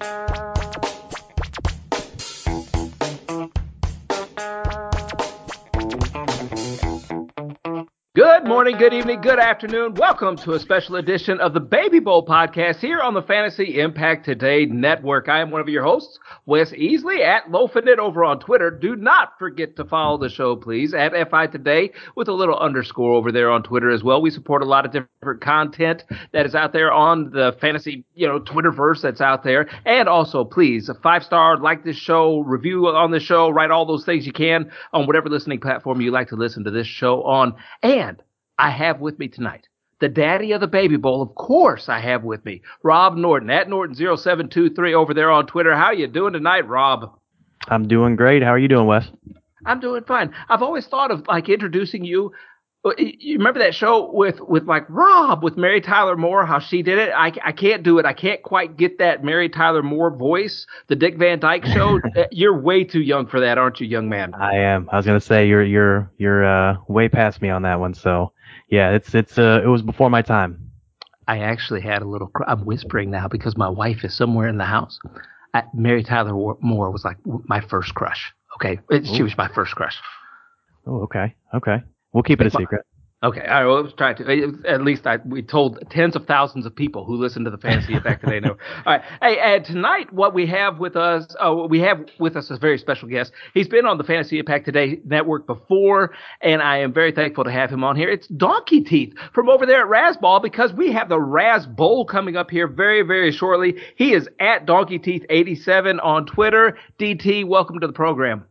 Good morning, good evening, good afternoon. Welcome to a special edition of the Baby Bowl podcast here on the Fantasy Impact Today Network. I am one of your hosts, Wes Easley at Loafin' It over on Twitter. Do not forget to follow the show, please, at FI Today with a little underscore over there on Twitter as well. We support a lot of different content that is out there on the fantasy, you know, Twitterverse that's out there. And also, please, a five star, like this show, review on the show, write all those things you can on whatever listening platform you like to listen to this show on. And I have with me tonight the daddy of the baby bowl. Of course, I have with me Rob Norton at Norton0723 over there on Twitter. How you doing tonight, Rob? I'm doing great. How are you doing, Wes? I'm doing fine. I've always thought of like introducing you. uh, You remember that show with with like Rob with Mary Tyler Moore? How she did it? I, I can't do it. I can't quite get that Mary Tyler Moore voice. The Dick Van Dyke Show. Uh, You're way too young for that, aren't you, young man? I am. I was gonna say you're you're you're uh, way past me on that one. So yeah, it's it's uh, it was before my time. I actually had a little. I'm whispering now because my wife is somewhere in the house. I, Mary Tyler Moore was like my first crush. Okay, It- she was my first crush. Oh, okay, okay. We'll keep it a Come Okay, I was trying to. At least I we told tens of thousands of people who listen to the Fantasy Effect today know. All right, hey, and tonight what we have with us, uh, we have with us a very special guest. He's been on the Fantasy Impact Today network before, and I am very thankful to have him on here. It's Donkey Teeth from over there at Razzball because we have the Raz Bowl coming up here very, very shortly. He is at Donkey Teeth 87 on Twitter. DT, welcome to the program.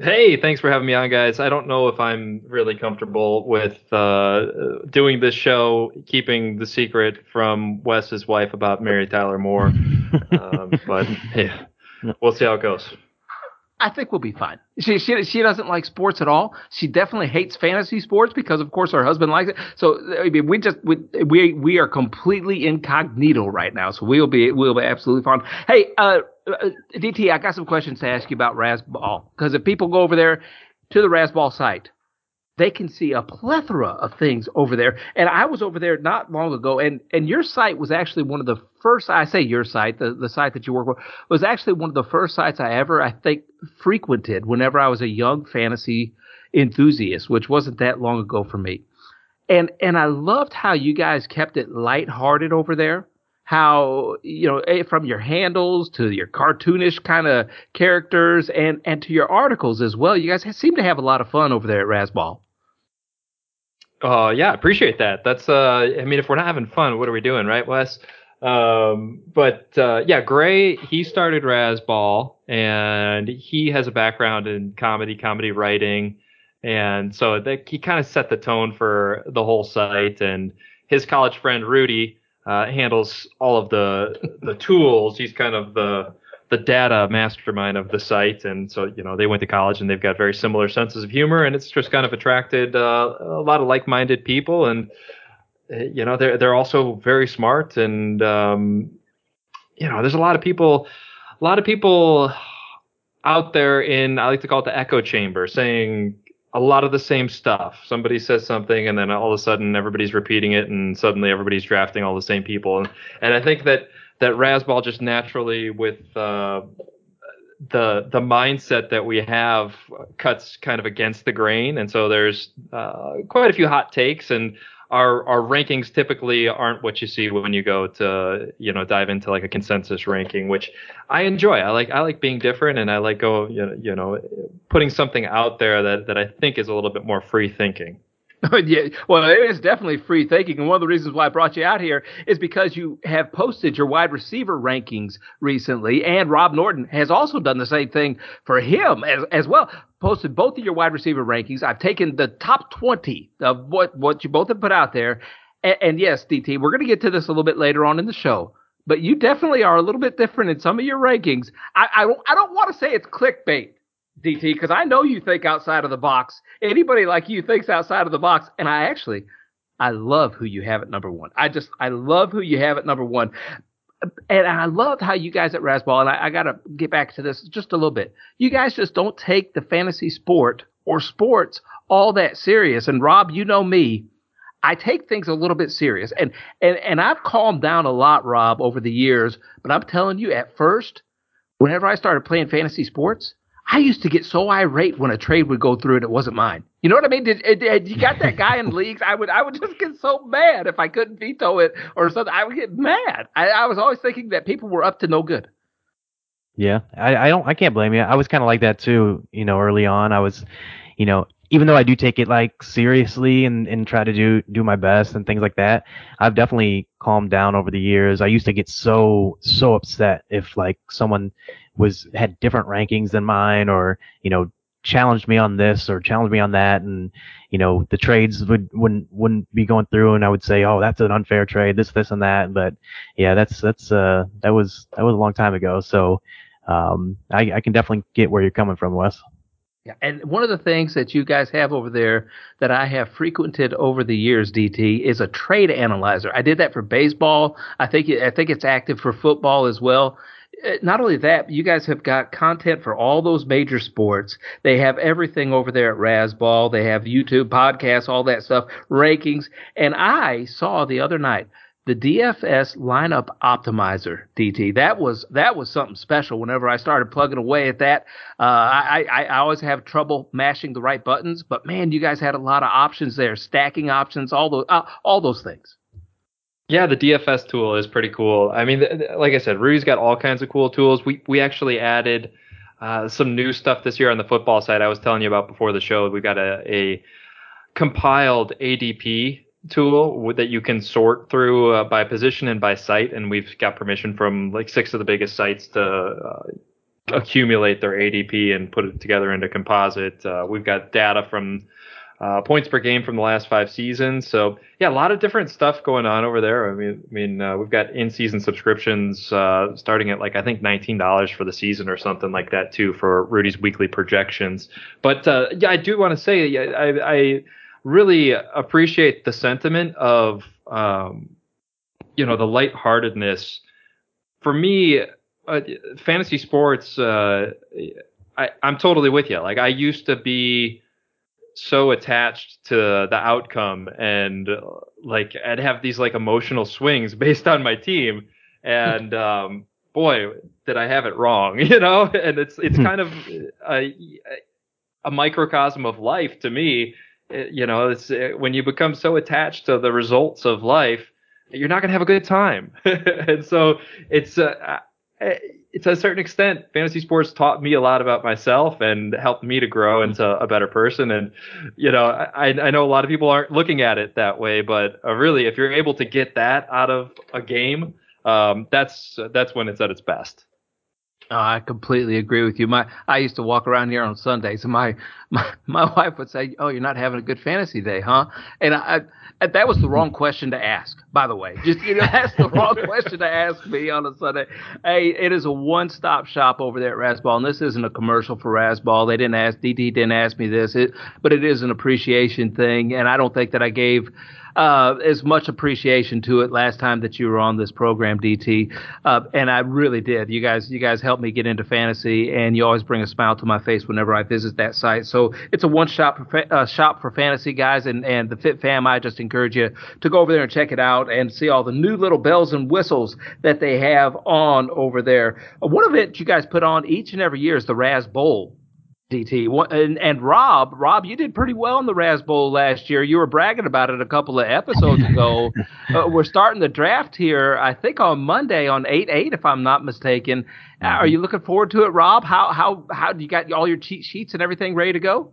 Hey, thanks for having me on, guys. I don't know if I'm really comfortable with uh, doing this show, keeping the secret from Wes's wife about Mary Tyler Moore. um, but hey, we'll see how it goes. I think we'll be fine. She she she doesn't like sports at all. She definitely hates fantasy sports because of course her husband likes it. So I mean, we just we we we are completely incognito right now. So we'll be we'll be absolutely fine. Hey, uh, uh DT, I got some questions to ask you about Razzball because if people go over there to the Razzball site, they can see a plethora of things over there. And I was over there not long ago, and and your site was actually one of the first. I say your site, the the site that you work with, was actually one of the first sites I ever, I think, frequented whenever I was a young fantasy enthusiast, which wasn't that long ago for me. And and I loved how you guys kept it lighthearted over there. How you know eh, from your handles to your cartoonish kind of characters and and to your articles as well. You guys seem to have a lot of fun over there at Razzball. Uh, yeah, appreciate that. That's uh, I mean, if we're not having fun, what are we doing, right, Wes? Um, but uh, yeah, Gray he started Razzball, and he has a background in comedy, comedy writing, and so that he kind of set the tone for the whole site. And his college friend Rudy uh, handles all of the the tools. He's kind of the the data mastermind of the site, and so you know they went to college and they've got very similar senses of humor, and it's just kind of attracted uh, a lot of like-minded people, and uh, you know they're they're also very smart, and um, you know there's a lot of people, a lot of people out there in I like to call it the echo chamber, saying a lot of the same stuff. Somebody says something, and then all of a sudden everybody's repeating it, and suddenly everybody's drafting all the same people. And, and I think that that Razzball just naturally with uh, the the mindset that we have cuts kind of against the grain, and so there's uh, quite a few hot takes and. Our, our rankings typically aren't what you see when you go to you know dive into like a consensus ranking, which I enjoy. I like I like being different, and I like go you know, you know putting something out there that, that I think is a little bit more free thinking. yeah, well, it is definitely free thinking, and one of the reasons why I brought you out here is because you have posted your wide receiver rankings recently, and Rob Norton has also done the same thing for him as as well. Posted both of your wide receiver rankings. I've taken the top twenty of what what you both have put out there, and, and yes, DT, we're going to get to this a little bit later on in the show. But you definitely are a little bit different in some of your rankings. I I I don't want to say it's clickbait, DT, because I know you think outside of the box. Anybody like you thinks outside of the box, and I actually, I love who you have at number one. I just, I love who you have at number one, and I loved how you guys at Razzball, and I, I got to get back to this just a little bit. You guys just don't take the fantasy sport or sports all that serious. And Rob, you know me. I take things a little bit serious. And and and I've calmed down a lot, Rob, over the years. But I'm telling you, at first, whenever I started playing fantasy sports, I used to get so irate when a trade would go through and it wasn't mine. You know what I mean? Did, did, did you got that guy in leagues? I would I would just get so mad if I couldn't veto it or something. I would get mad. I, I was always thinking that people were up to no good. Yeah, I, I don't I can't blame you. I was kind of like that too. You know, early on, I was, you know, even though I do take it like seriously and, and try to do do my best and things like that, I've definitely calmed down over the years. I used to get so so upset if like someone was had different rankings than mine or you know challenged me on this or challenged me on that and you know the trades would wouldn't wouldn't be going through and I would say oh that's an unfair trade this this and that but yeah that's that's uh that was that was a long time ago so um I, I can definitely get where you're coming from Wes. Yeah, and one of the things that you guys have over there that I have frequented over the years, DT, is a trade analyzer. I did that for baseball. I think I think it's active for football as well. Uh, not only that, you guys have got content for all those major sports. They have everything over there at Razzball. They have YouTube, podcasts, all that stuff, rankings. And I saw the other night the DFS lineup optimizer DT. That was that was something special. Whenever I started plugging away at that, uh, I, I, I always have trouble mashing the right buttons. But man, you guys had a lot of options there, stacking options, all those uh, all those things. Yeah, the DFS tool is pretty cool. I mean, like I said, Rudy's got all kinds of cool tools. We we actually added uh, some new stuff this year on the football side. I was telling you about before the show. We got a, a compiled ADP tool that you can sort through uh, by position and by site, and we've got permission from like six of the biggest sites to uh, accumulate their ADP and put it together into composite. Uh, we've got data from uh, points per game from the last five seasons. So yeah, a lot of different stuff going on over there. I mean, I mean, uh, we've got in-season subscriptions uh, starting at like I think nineteen dollars for the season or something like that too for Rudy's weekly projections. But uh, yeah, I do want to say I, I really appreciate the sentiment of um, you know the lightheartedness. For me, uh, fantasy sports, uh, I, I'm totally with you. Like I used to be so attached to the outcome and like I'd have these like emotional swings based on my team. And um boy did I have it wrong you know? And it's it's hmm. kind of a, a microcosm of life to me. You know it's when you become so attached to the results of life you're not going to have a good time. And so it's uh, to a certain extent, fantasy sports taught me a lot about myself and helped me to grow into a better person. And you know, I, I know a lot of people aren't looking at it that way, but uh, really, if you're able to get that out of a game, um, that's that's when it's at its best. Oh, I completely agree with you. My I used to walk around here on Sundays, and my my, my wife would say, "Oh, you're not having a good fantasy day, huh?" And I, I that was the wrong question to ask. By the way, just you know, that's the wrong question to ask me on a Sunday. Hey, it is a one-stop shop over there at Razzball, and this isn't a commercial for Razzball. They didn't ask DT didn't ask me this, it, but it is an appreciation thing, and I don't think that I gave uh, as much appreciation to it last time that you were on this program, DT, uh, and I really did. You guys, you guys helped me get into fantasy, and you always bring a smile to my face whenever I visit that site. So it's a one shop uh, shop for fantasy guys, and and the Fit Fam. I just encourage you to go over there and check it out and see all the new little bells and whistles that they have on over there. One it you guys put on each and every year is the Raz Bowl. DT. And, and Rob, Rob, you did pretty well in the Raz Bowl last year. You were bragging about it a couple of episodes ago. uh, we're starting the draft here, I think on Monday on eight eight, if I'm not mistaken. Uh, are you looking forward to it, Rob? How how how do you got all your cheat sheets and everything ready to go?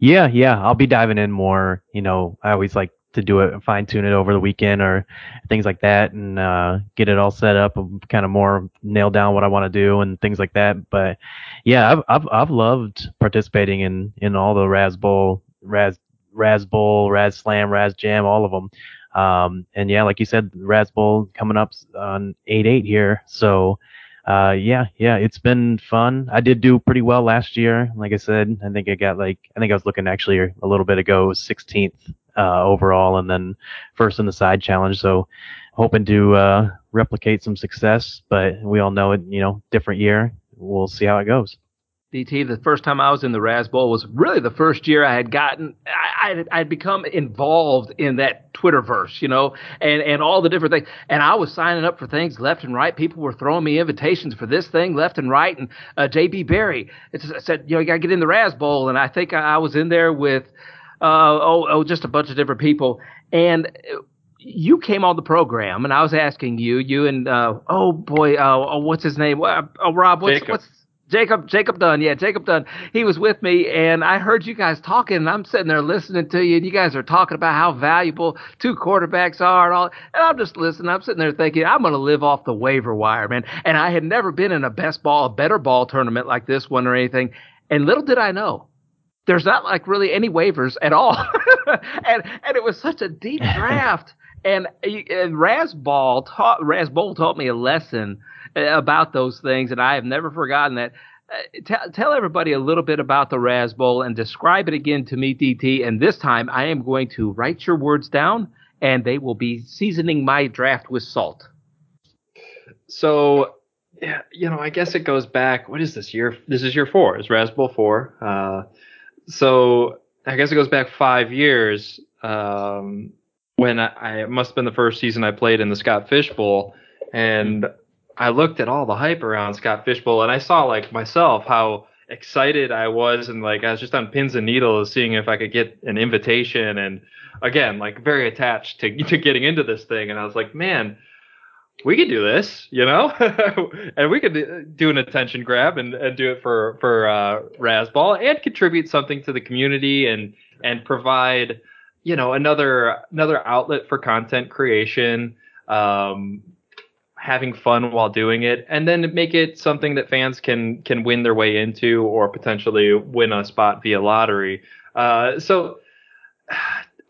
Yeah, yeah, I'll be diving in more. You know, I always like to do it, and fine tune it over the weekend or things like that, and uh, get it all set up, and kind of more nail down what I want to do and things like that. But yeah, I've I've I've loved participating in in all the Raz Bowl, Raz Raz Bowl, Raz Slam, Raz Jam, all of them. Um, and yeah, like you said, Raz Bowl coming up on eight eight here, so. Uh, yeah, yeah, it's been fun. I did do pretty well last year. Like I said, I think I got like, I think I was looking actually a little bit ago, 16th uh, overall, and then first in the side challenge. So hoping to uh, replicate some success, but we all know it. You know, different year. We'll see how it goes. DT, the first time I was in the Raz Bowl was really the first year I had gotten, I, I had become involved in that Twitterverse, you know, and, and all the different things. And I was signing up for things left and right. People were throwing me invitations for this thing left and right. And uh, JB Berry said, you know, you got to get in the Raz Bowl. And I think I, I was in there with, uh, oh, oh, just a bunch of different people. And you came on the program, and I was asking you, you and uh, oh boy, uh, oh, what's his name? Uh, oh, Rob, what's, Jacob. what's Jacob Jacob Dunn, yeah, Jacob Dunn. He was with me, and I heard you guys talking, and I'm sitting there listening to you, and you guys are talking about how valuable two quarterbacks are, and all. And I'm just listening. I'm sitting there thinking, I'm going to live off the waiver wire, man. And I had never been in a best ball, a better ball tournament like this one or anything. And little did I know, there's not like really any waivers at all, and and it was such a deep draft. And, and Raz Ball taught Raz Bowl taught me a lesson about those things, and I have never forgotten that. Uh, tell, tell everybody a little bit about the Raz Bowl and describe it again to me, DT. And this time, I am going to write your words down, and they will be seasoning my draft with salt. So, yeah, you know, I guess it goes back. What is this year? This is year four. It's Raz Bowl four. Uh, so I guess it goes back five years. Um, when I, I must have been the first season I played in the Scott Fish Bowl, and I looked at all the hype around Scott Fish Bowl, and I saw like myself how excited I was, and like I was just on pins and needles seeing if I could get an invitation, and again like very attached to to getting into this thing, and I was like, man. We could do this, you know, and we could do an attention grab and, and do it for for uh, Razzball and contribute something to the community and and provide you know another another outlet for content creation um, having fun while doing it and then make it something that fans can can win their way into or potentially win a spot via lottery. Uh, so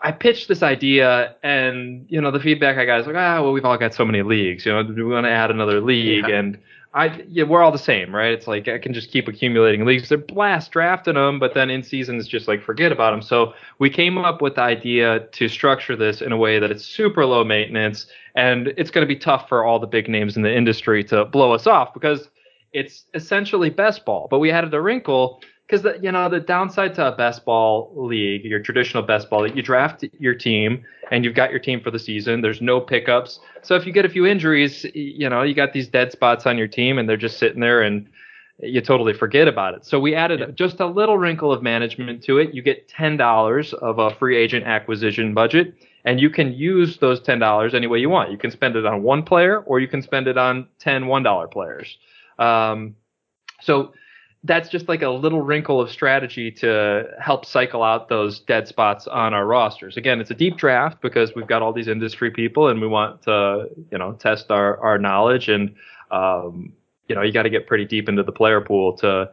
I pitched this idea, and you know the feedback I got is like, ah, well, we've all got so many leagues. You know, do we want to add another league? Yeah. And I yeah, we're all the same, right? It's like I can just keep accumulating leagues. They're blast drafting them, but then in seasons just like forget about them. So we came up with the idea to structure this in a way that it's super low maintenance and it's going to be tough for all the big names in the industry to blow us off because it's essentially best ball. But we added a wrinkle because the you know the downside to a best ball league, your traditional best ball, you draft your team and you've got your team for the season. There's no pickups, so if you get a few injuries, you know you got these dead spots on your team and they're just sitting there and you totally forget about it. So we added yeah. just a little wrinkle of management to it. You get ten dollars of a free agent acquisition budget, and you can use those ten dollars any way you want. You can spend it on one player, or you can spend it on 10 one dollar players. Um, so that's just like a little wrinkle of strategy to help cycle out those dead spots on our rosters. Again, it's a deep draft because we've got all these industry people and we want to, you know, test our, our knowledge and, um, you know, you got to get pretty deep into the player pool to,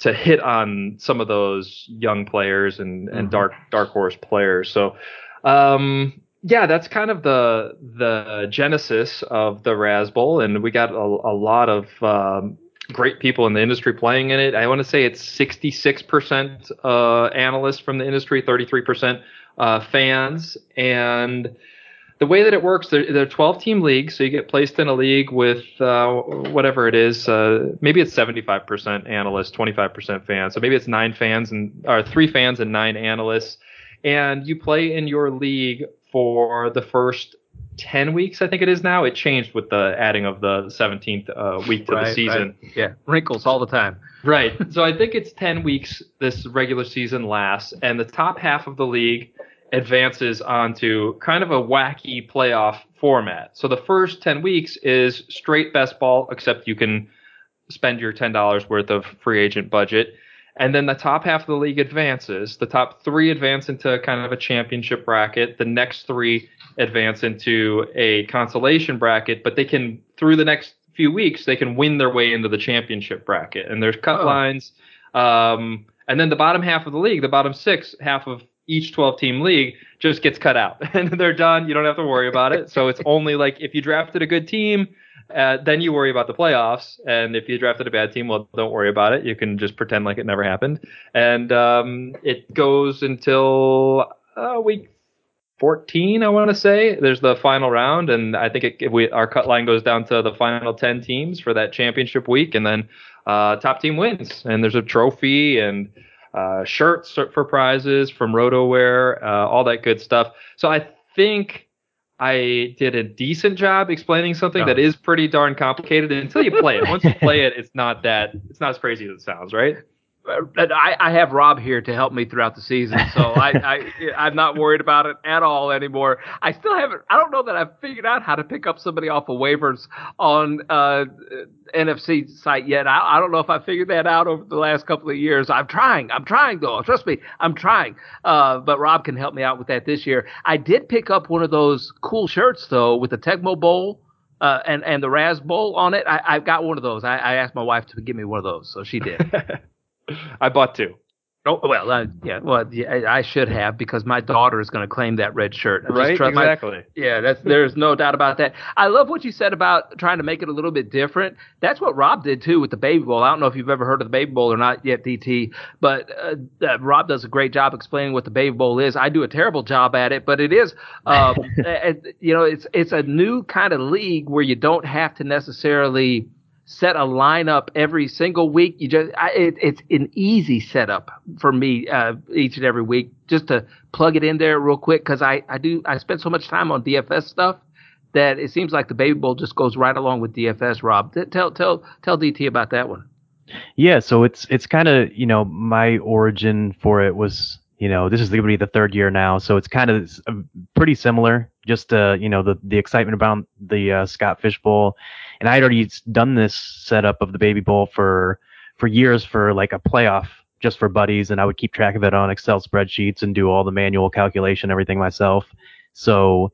to hit on some of those young players and, and mm-hmm. dark, dark horse players. So, um, yeah, that's kind of the the genesis of the Raz Bowl, and we got a, a lot of um, great people in the industry playing in it. I want to say it's 66% uh, analysts from the industry, 33% uh, fans. And the way that it works, they're, they're 12 team leagues. So you get placed in a league with uh, whatever it is. Uh, maybe it's 75% analysts, 25% fans. So maybe it's nine fans and or three fans and nine analysts. And you play in your league for the first 10 weeks, I think it is now. It changed with the adding of the 17th uh, week to right, the season. Right. Yeah, wrinkles all the time. Right. so I think it's 10 weeks this regular season lasts, and the top half of the league advances onto kind of a wacky playoff format. So the first 10 weeks is straight best ball, except you can spend your $10 worth of free agent budget. And then the top half of the league advances. The top three advance into kind of a championship bracket. The next three advance into a consolation bracket, but they can, through the next few weeks, they can win their way into the championship bracket. And there's cut oh. lines. Um, and then the bottom half of the league, the bottom six, half of each 12 team league just gets cut out and they're done. You don't have to worry about it. So it's only like if you drafted a good team, uh, then you worry about the playoffs. And if you drafted a bad team, well, don't worry about it. You can just pretend like it never happened. And um, it goes until uh, week 14, I want to say. There's the final round, and I think it, we, our cut line goes down to the final 10 teams for that championship week, and then uh, top team wins. And there's a trophy and uh, shirts for prizes from RotoWire, uh, all that good stuff. So I think I did a decent job explaining something that is pretty darn complicated until you play it. Once you play it, it's not that it's not as crazy as it sounds, right? I, I have Rob here to help me throughout the season, so I, I I'm not worried about it at all anymore. I still haven't. I don't know that I've figured out how to pick up somebody off of waivers on uh, NFC site yet. I, I don't know if I figured that out over the last couple of years. I'm trying. I'm trying though. Trust me, I'm trying. Uh, but Rob can help me out with that this year. I did pick up one of those cool shirts though with the Tecmo Bowl. Uh, and and the Raz Bowl on it. I, I got one of those. I, I asked my wife to give me one of those, so she did. I bought two. Oh well, uh, yeah. Well, yeah, I should have because my daughter is going to claim that red shirt. right, exactly. My, yeah, that's there's no doubt about that. I love what you said about trying to make it a little bit different. That's what Rob did too with the Baby Bowl. I don't know if you've ever heard of the Baby Bowl or not yet, DT, but uh, uh, Rob does a great job explaining what the Baby Bowl is. I do a terrible job at it, but it is, um, you know, it's it's a new kind of league where you don't have to necessarily set a lineup every single week. You just I, it, it's an easy setup for me uh, each and every week just to plug it in there real quick because I I do I spend so much time on DFS stuff that it seems like the Baby Bowl just goes right along with DFS. Rob, tell tell tell DT about that one. Yeah, so it's it's kind of you know my origin for it was you know this is going to be the third year now, so it's kind of pretty similar. Just uh, you know the the excitement about the uh, Scott Fish Bowl and I had already done this setup of the baby bowl for for years for like a playoff just for buddies, and I would keep track of it on Excel spreadsheets and do all the manual calculation, everything myself. So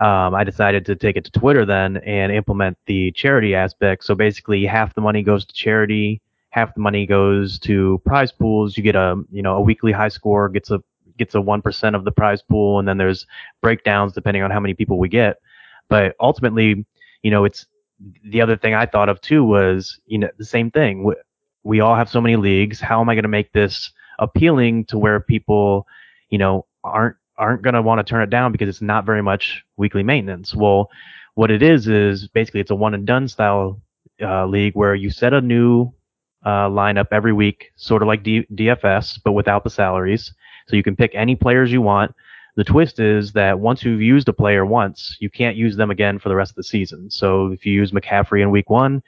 um, I decided to take it to Twitter then and implement the charity aspect. So basically, half the money goes to charity, half the money goes to prize pools. You get a you know a weekly high score gets a gets a one percent of the prize pool, and then there's breakdowns depending on how many people we get. But ultimately, you know, it's the other thing I thought of too was, you know, the same thing. We, we all have so many leagues. How am I going to make this appealing to where people, you know, aren't aren't going to want to turn it down because it's not very much weekly maintenance. Well, what it is is basically it's a one and done style uh, league where you set a new uh, lineup every week, sort of like D- DFS, but without the salaries. So you can pick any players you want. The twist is that once you've used a player once, you can't use them again for the rest of the season. So if you use McCaffrey in week one,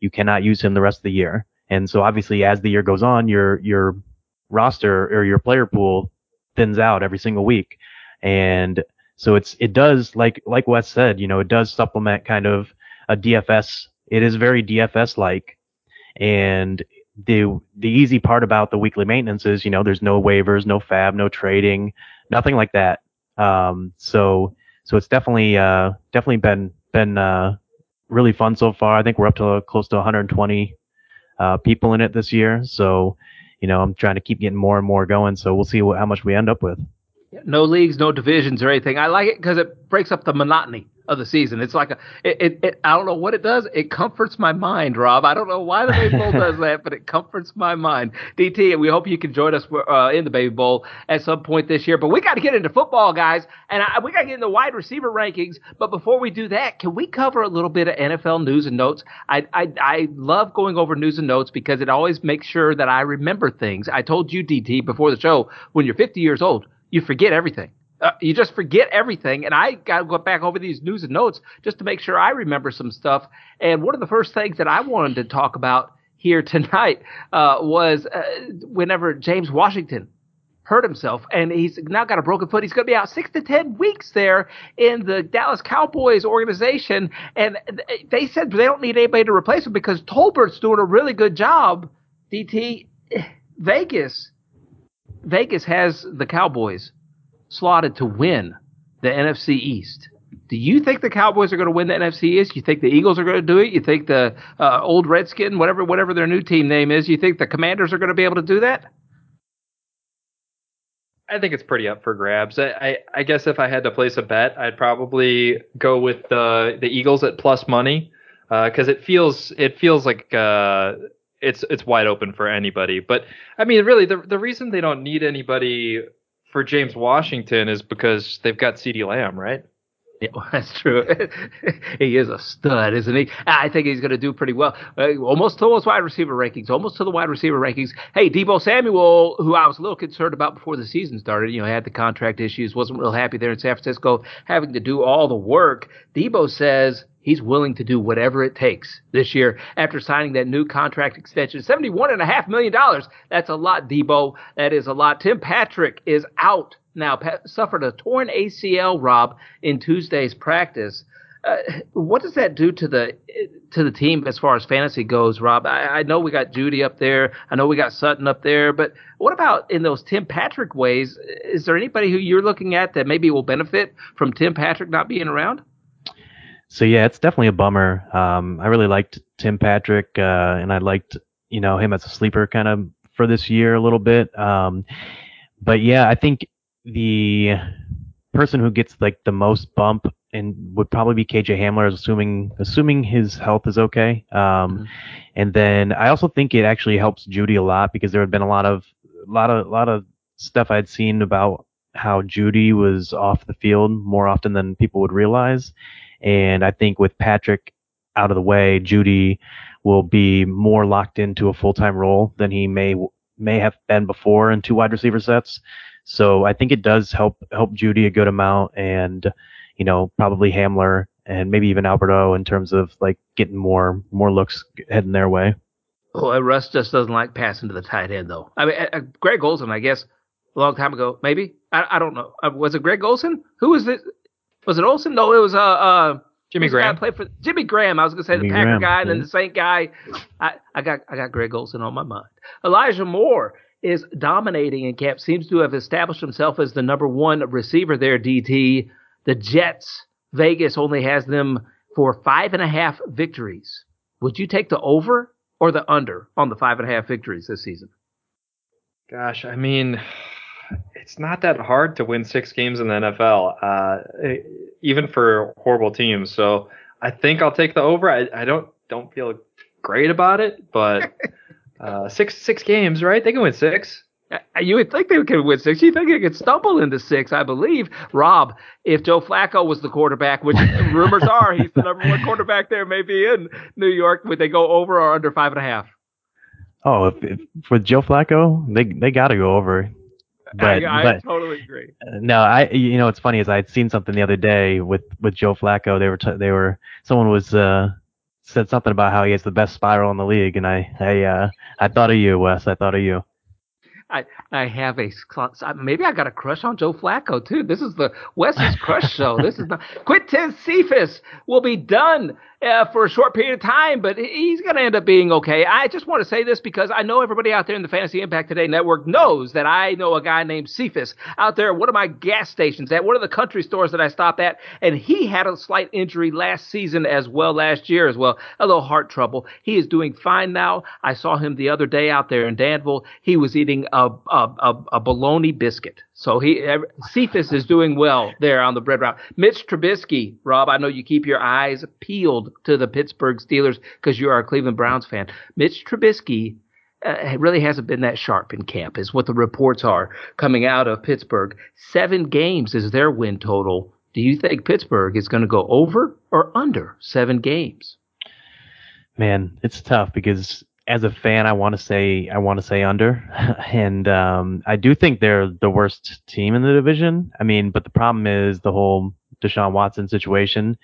you cannot use him the rest of the year. And so obviously as the year goes on, your, your roster or your player pool thins out every single week. And so it's, it does, like, like Wes said, you know, it does supplement kind of a DFS. It is very DFS like. And the, the easy part about the weekly maintenance is, you know, there's no waivers, no FAAB, no trading nothing like that. Um, so so it's definitely uh, definitely been been uh, really fun so far. I think we're up to close to 120 uh, people in it this year. So you know I'm trying to keep getting more and more going. So we'll see what, how much we end up with. No leagues, no divisions or anything. I like it because it breaks up the monotony of the season. It's like a, it, it, it, I don't know what it does. It comforts my mind, Rob. I don't know why the Baby Bowl does that, but it comforts my mind. DT, and we hope you can join us uh, in the Baby Bowl at some point this year. But we got to get into football, guys, and I, we got to get in the wide receiver rankings. But before we do that, can we cover a little bit of NFL news and notes? I, I, I love going over news and notes because it always makes sure that I remember things. I told you, DT, before the show, when you're 50 years old, you forget everything. Uh, you just forget everything. And I got to go back over these news and notes just to make sure I remember some stuff. And one of the first things that I wanted to talk about here tonight uh, was uh, whenever James Washington hurt himself and he's now got a broken foot. He's going to be out six to 10 weeks there in the Dallas Cowboys organization. And they said they don't need anybody to replace him because Tolbert's doing a really good job. DT, Vegas, Vegas has the Cowboys slotted to win the NFC East. Do you think the Cowboys are going to win the NFC East? You think the Eagles are going to do it? You think the uh, old Redskin, whatever whatever their new team name is, you think the Commanders are going to be able to do that? I think it's pretty up for grabs. I, I, I guess if I had to place a bet, I'd probably go with the the Eagles at plus money because uh, it feels it feels like uh, it's it's wide open for anybody. But I mean, really, the the reason they don't need anybody for James Washington is because they've got CeeDee Lamb, right? Yeah, that's true. he is a stud, isn't he? I think he's going to do pretty well. Uh, almost to those wide receiver rankings. Almost to the wide receiver rankings. Hey, Deebo Samuel, who I was a little concerned about before the season started, you know, had the contract issues, wasn't real happy there in San Francisco, having to do all the work. Deebo says he's willing to do whatever it takes this year after signing that new contract extension. $71.5 million. That's a lot, Deebo. That is a lot. Tim Patrick is out now suffered a torn ACL, Rob, in Tuesday's practice. Uh, what does that do to the to the team as far as fantasy goes, Rob? I, I, know we got Jeudy up there. I know we got Sutton up there, but what about in those Tim Patrick ways? Is there anybody who you're looking at that maybe will benefit from Tim Patrick not being around? So yeah, it's definitely a bummer. Um, I really liked Tim Patrick, uh, and I liked you know him as a sleeper kind of for this year a little bit. Um, but yeah, I think the person who gets like the most bump and would probably be KJ Hamler, assuming assuming his health is okay. Um, mm-hmm. And then I also think it actually helps Jeudy a lot because there had been a lot of a lot of a lot of stuff I'd seen about how Jeudy was off the field more often than people would realize. And I think with Patrick out of the way, Jeudy will be more locked into a full time role than he may may have been before in two wide receiver sets. So I think it does help help Jeudy a good amount, and you know probably Hamler and maybe even Albert O in terms of like getting more more looks heading their way. Oh, Russ just doesn't like passing to the tight end though. I mean, uh, Greg Olsen, I guess, a long time ago, maybe. I, I don't know. Uh, was it Greg Olsen? Who was it? Was it Olsen? No, it was uh, uh Jimmy Graham. Played for Jimmy Graham. I was gonna say Jimmy the Packer Graham, guy and then the Saint guy. I, I got I got Greg Olsen on my mind. Elijah Moore is dominating in camp, seems to have established himself as the number one receiver there, DT. The Jets, Vegas only has them for five and a half victories. Would you take the over or the under on the five and a half victories this season? Gosh, I mean, it's not that hard to win six games in the NFL, uh, even for horrible teams. So I think I'll take the over. I, I don't don't feel great about it, but Uh, six six games, right? They can win six. Uh, you would think they could win six. You think they could stumble into six, I believe. Rob, if Joe Flacco was the quarterback, which rumors are he's the number one quarterback there, maybe in New York, would they go over or under five and a half? Oh, if, if with Joe Flacco, they they got to go over. But, I, I but, totally agree. No, I you know what's funny is I had seen something the other day with with Joe Flacco. They were t- they were someone was uh said something about how he has the best spiral in the league, and I I uh, I thought of you, Wes. I thought of you. I I have a maybe I got a crush on Joe Flacco too. This is the Wes's crush show. This is the Quintez Cephus will be done uh, for a short period of time, but he's going to end up being okay. I just want to say this because I know everybody out there in the Fantasy Impact Today network knows that I know a guy named Cephas out there at one of my gas stations, at one of the country stores that I stop at, and he had a slight injury last season as well, last year as well, a little heart trouble. He is doing fine now. I saw him the other day out there in Danville. He was eating a, a, a, a bologna biscuit. So he Cephus is doing well there on the bread route. Mitch Trubisky, Rob, I know you keep your eyes peeled to the Pittsburgh Steelers because you are a Cleveland Browns fan. Mitch Trubisky uh, really hasn't been that sharp in camp, is what the reports are coming out of Pittsburgh. Seven games is their win total. Do you think Pittsburgh is going to go over or under seven games? Man, it's tough because as a fan, I want to say I want to say under, and um, I do think they're the worst team in the division. I mean, but the problem is the whole Deshaun Watson situation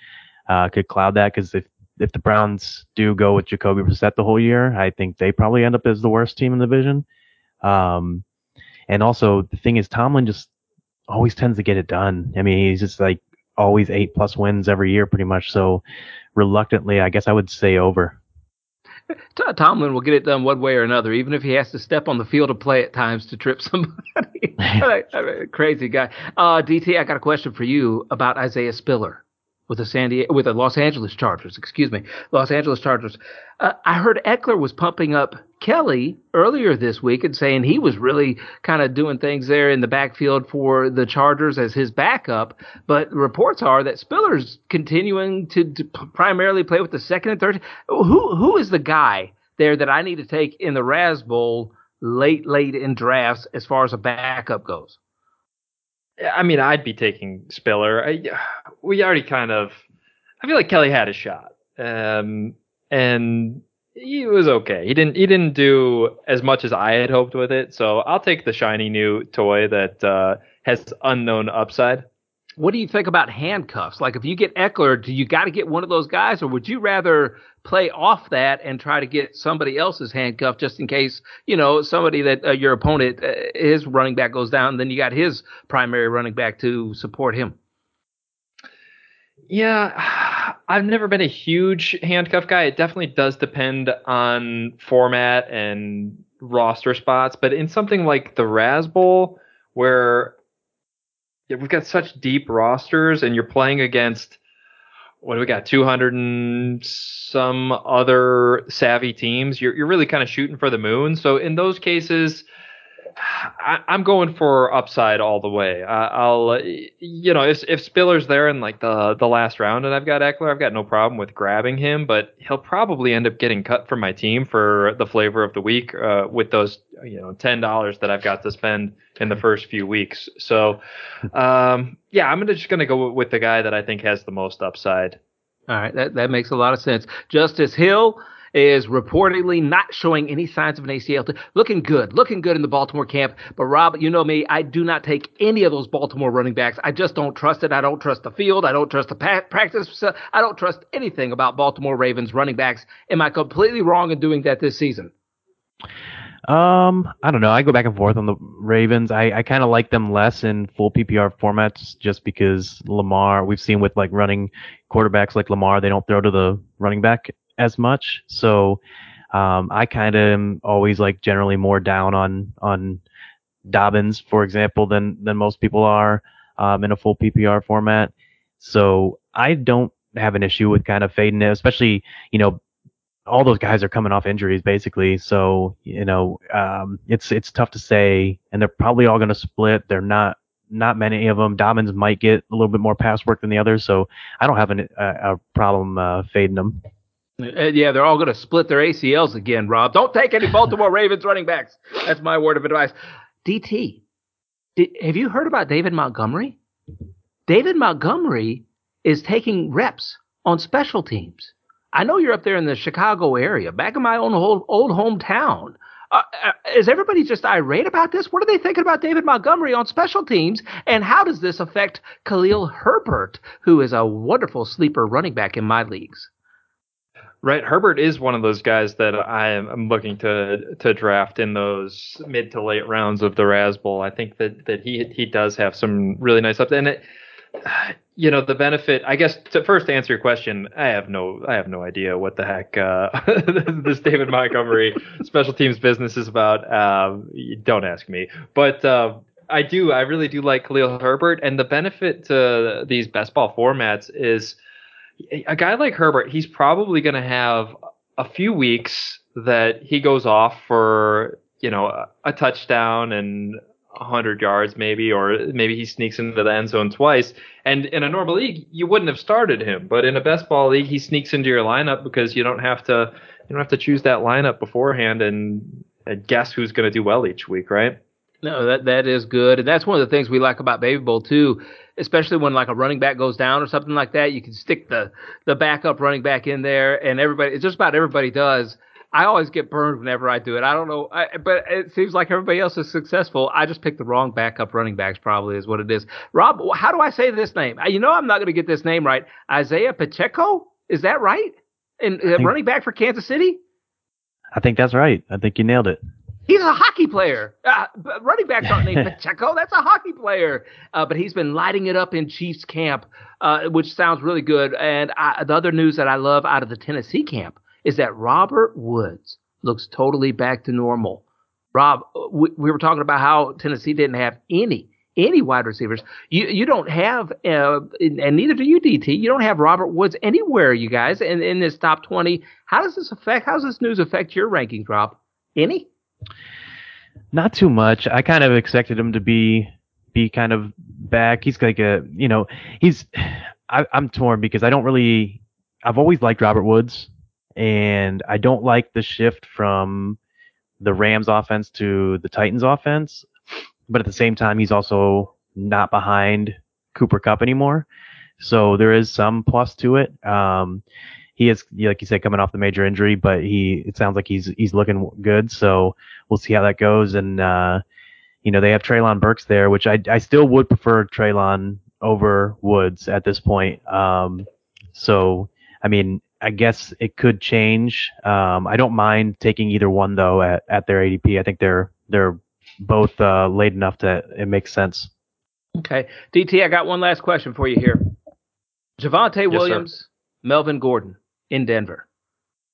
uh, could cloud that because if if the Browns do go with Jacoby Brissett the whole year, I think they probably end up as the worst team in the division. Um, and also the thing is, Tomlin just always tends to get it done. I mean, he's just like always eight plus wins every year, pretty much. So reluctantly, I guess I would say over. Tomlin will get it done one way or another, even if he has to step on the field of play at times to trip somebody. Crazy guy. Uh, DT, I got a question for you about Isaiah Spiller with the San Diego, with the Los Angeles Chargers. Excuse me, Los Angeles Chargers. Uh, I heard Ekeler was pumping up Kelley earlier this week and saying he was really kind of doing things there in the backfield for the Chargers as his backup. But reports are that Spiller's continuing to, to primarily play with the second and third. Who who is the guy there that I need to take in the Raz Bowl late late in drafts as far as a backup goes? I mean, I'd be taking Spiller. I, we already kind of. I feel like Kelley had a shot, um, and he was okay. He didn't. He didn't do as much as I had hoped with it. So I'll take the shiny new toy that uh, has unknown upside. What do you think about handcuffs? Like, if you get Ekeler, do you got to get one of those guys, or would you rather play off that and try to get somebody else's handcuff just in case, you know, somebody that uh, your opponent, uh, his running back goes down, then you got his primary running back to support him? Yeah, I've never been a huge handcuff guy. It definitely does depend on format and roster spots, but in something like the Raz Bowl, where yeah, we've got such deep rosters, and you're playing against what do we got 200 and some other savvy teams. You're you're really kind of shooting for the moon. So in those cases, I, am going for upside all the way. I, will you know, if if Spiller's there in like the the last round and I've got Ekeler, I've got no problem with grabbing him, but he'll probably end up getting cut from my team for the flavor of the week uh, with those you know ten dollars that I've got to spend in the first few weeks. So, um, yeah, I'm just gonna go with the guy that I think has the most upside. All right, that that makes a lot of sense. Justice Hill is reportedly not showing any signs of an ACL. Looking good, looking good in the Baltimore camp. But Rob, you know me, I do not take any of those Baltimore running backs. I just don't trust it. I don't trust the field. I don't trust the practice. I don't trust anything about Baltimore Ravens running backs. Am I completely wrong in doing that this season? Um, I don't know. I go back and forth on the Ravens. I, I kind of like them less in full PPR formats just because Lamar, we've seen with like running quarterbacks like Lamar, they don't throw to the running back as much. So um, I kind of am always like generally more down on on Dobbins, for example, than than most people are um, in a full PPR format. So I don't have an issue with kind of fading it, especially you know all those guys are coming off injuries basically. So you know um, it's it's tough to say, and they're probably all going to split. They're not not many of them. Dobbins might get a little bit more pass work than the others, so I don't have an, a, a problem uh, fading them. Uh, yeah, they're all going to split their ACLs again, Rob. Don't take any Baltimore Ravens running backs. That's my word of advice. DT, did, have you heard about David Montgomery? David Montgomery is taking reps on special teams. I know you're up there in the Chicago area, back in my own old, old hometown. Uh, uh, is everybody just irate about this? What are they thinking about David Montgomery on special teams? And how does this affect Khalil Herbert, who is a wonderful sleeper running back in my leagues? Right, Herbert is one of those guys that I am looking to to draft in those mid to late rounds of the Raz Bowl. I think that that he he does have some really nice up and it, you know the benefit. I guess to first answer your question, I have no I have no idea what the heck uh, this David Montgomery special teams business is about. Um, don't ask me, but. Uh, I do. I really do like Khalil Herbert, and the benefit to these best ball formats is a guy like Herbert, he's probably going to have a few weeks that he goes off for, you know, a, a touchdown and 100 yards maybe, or maybe he sneaks into the end zone twice. And in a normal league, you wouldn't have started him, but in a best ball league, he sneaks into your lineup because you don't have to you don't have to choose that lineup beforehand and, and guess who's going to do well each week, right? No, that that is good, and that's one of the things we like about Baby Bowl too. Especially when like a running back goes down or something like that, you can stick the the backup running back in there, and everybody, it's just about everybody does. I always get burned whenever I do it. I don't know, I, but it seems like everybody else is successful. I just picked the wrong backup running backs, probably is what it is. Rob, how do I say this name? You know, I'm not going to get this name right. Isiah Pacheco, is that right? And uh, running back for Kansas City. I think that's right. I think you nailed it. He's a hockey player. Uh, running backs aren't named Pacheco. That's a hockey player. Uh, but he's been lighting it up in Chiefs camp, uh, which sounds really good. And I, the other news that I love out of the Tennessee camp is that Robert Woods looks totally back to normal. Rob, we, we were talking about how Tennessee didn't have any any wide receivers. You you don't have, uh, and neither do you, DT. You don't have Robert Woods anywhere, you guys, in, in this top twenty. How does this affect? How does this news affect your rankings, Rob? Any? Not too much. I kind of expected him to be be kind of back. He's like a you know he's I, I'm torn because I don't really I've always liked Robert Woods and I don't like the shift from the Rams offense to the Titans offense. But at the same time, he's also not behind Cooper Kupp anymore. So there is some plus to it. Um, he is, like you said, coming off the major injury, but he it sounds like he's he's looking good. So we'll see how that goes. And uh, you know they have Treylon Burks there, which I I still would prefer Treylon over Woods at this point. Um, so I mean I guess it could change. Um, I don't mind taking either one though at, at their ADP. I think they're they're both uh, late enough that it makes sense. Okay, DT, I got one last question for you here. Javonte Yes, Williams, sir. Melvin Gordon in Denver.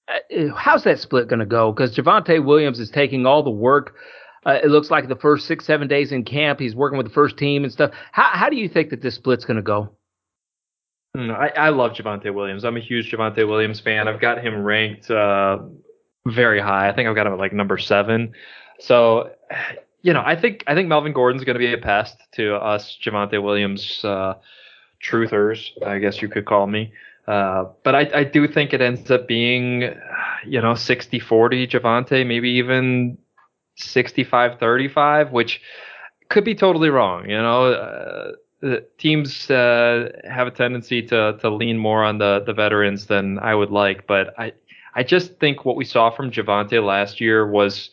Uh, how's that split going to go? Because Javonte Williams is taking all the work. Uh, it looks like the first six, seven days in camp, he's working with the first team and stuff. How, how do you think that this split's going to go? Hmm, I, I love Javonte Williams. I'm a huge Javonte Williams fan. I've got him ranked uh, very high. I think I've got him at like number seven. So, you know, I think I think Melvin Gordon's going to be a pest to us Javonte Williams uh, truthers, I guess you could call me. Uh, but I, I do think it ends up being, you know, 60-40 Javonte, maybe even 65-35, which could be totally wrong. You know, uh, teams uh, have a tendency to to lean more on the the veterans than I would like, but I I just think what we saw from Javonte last year was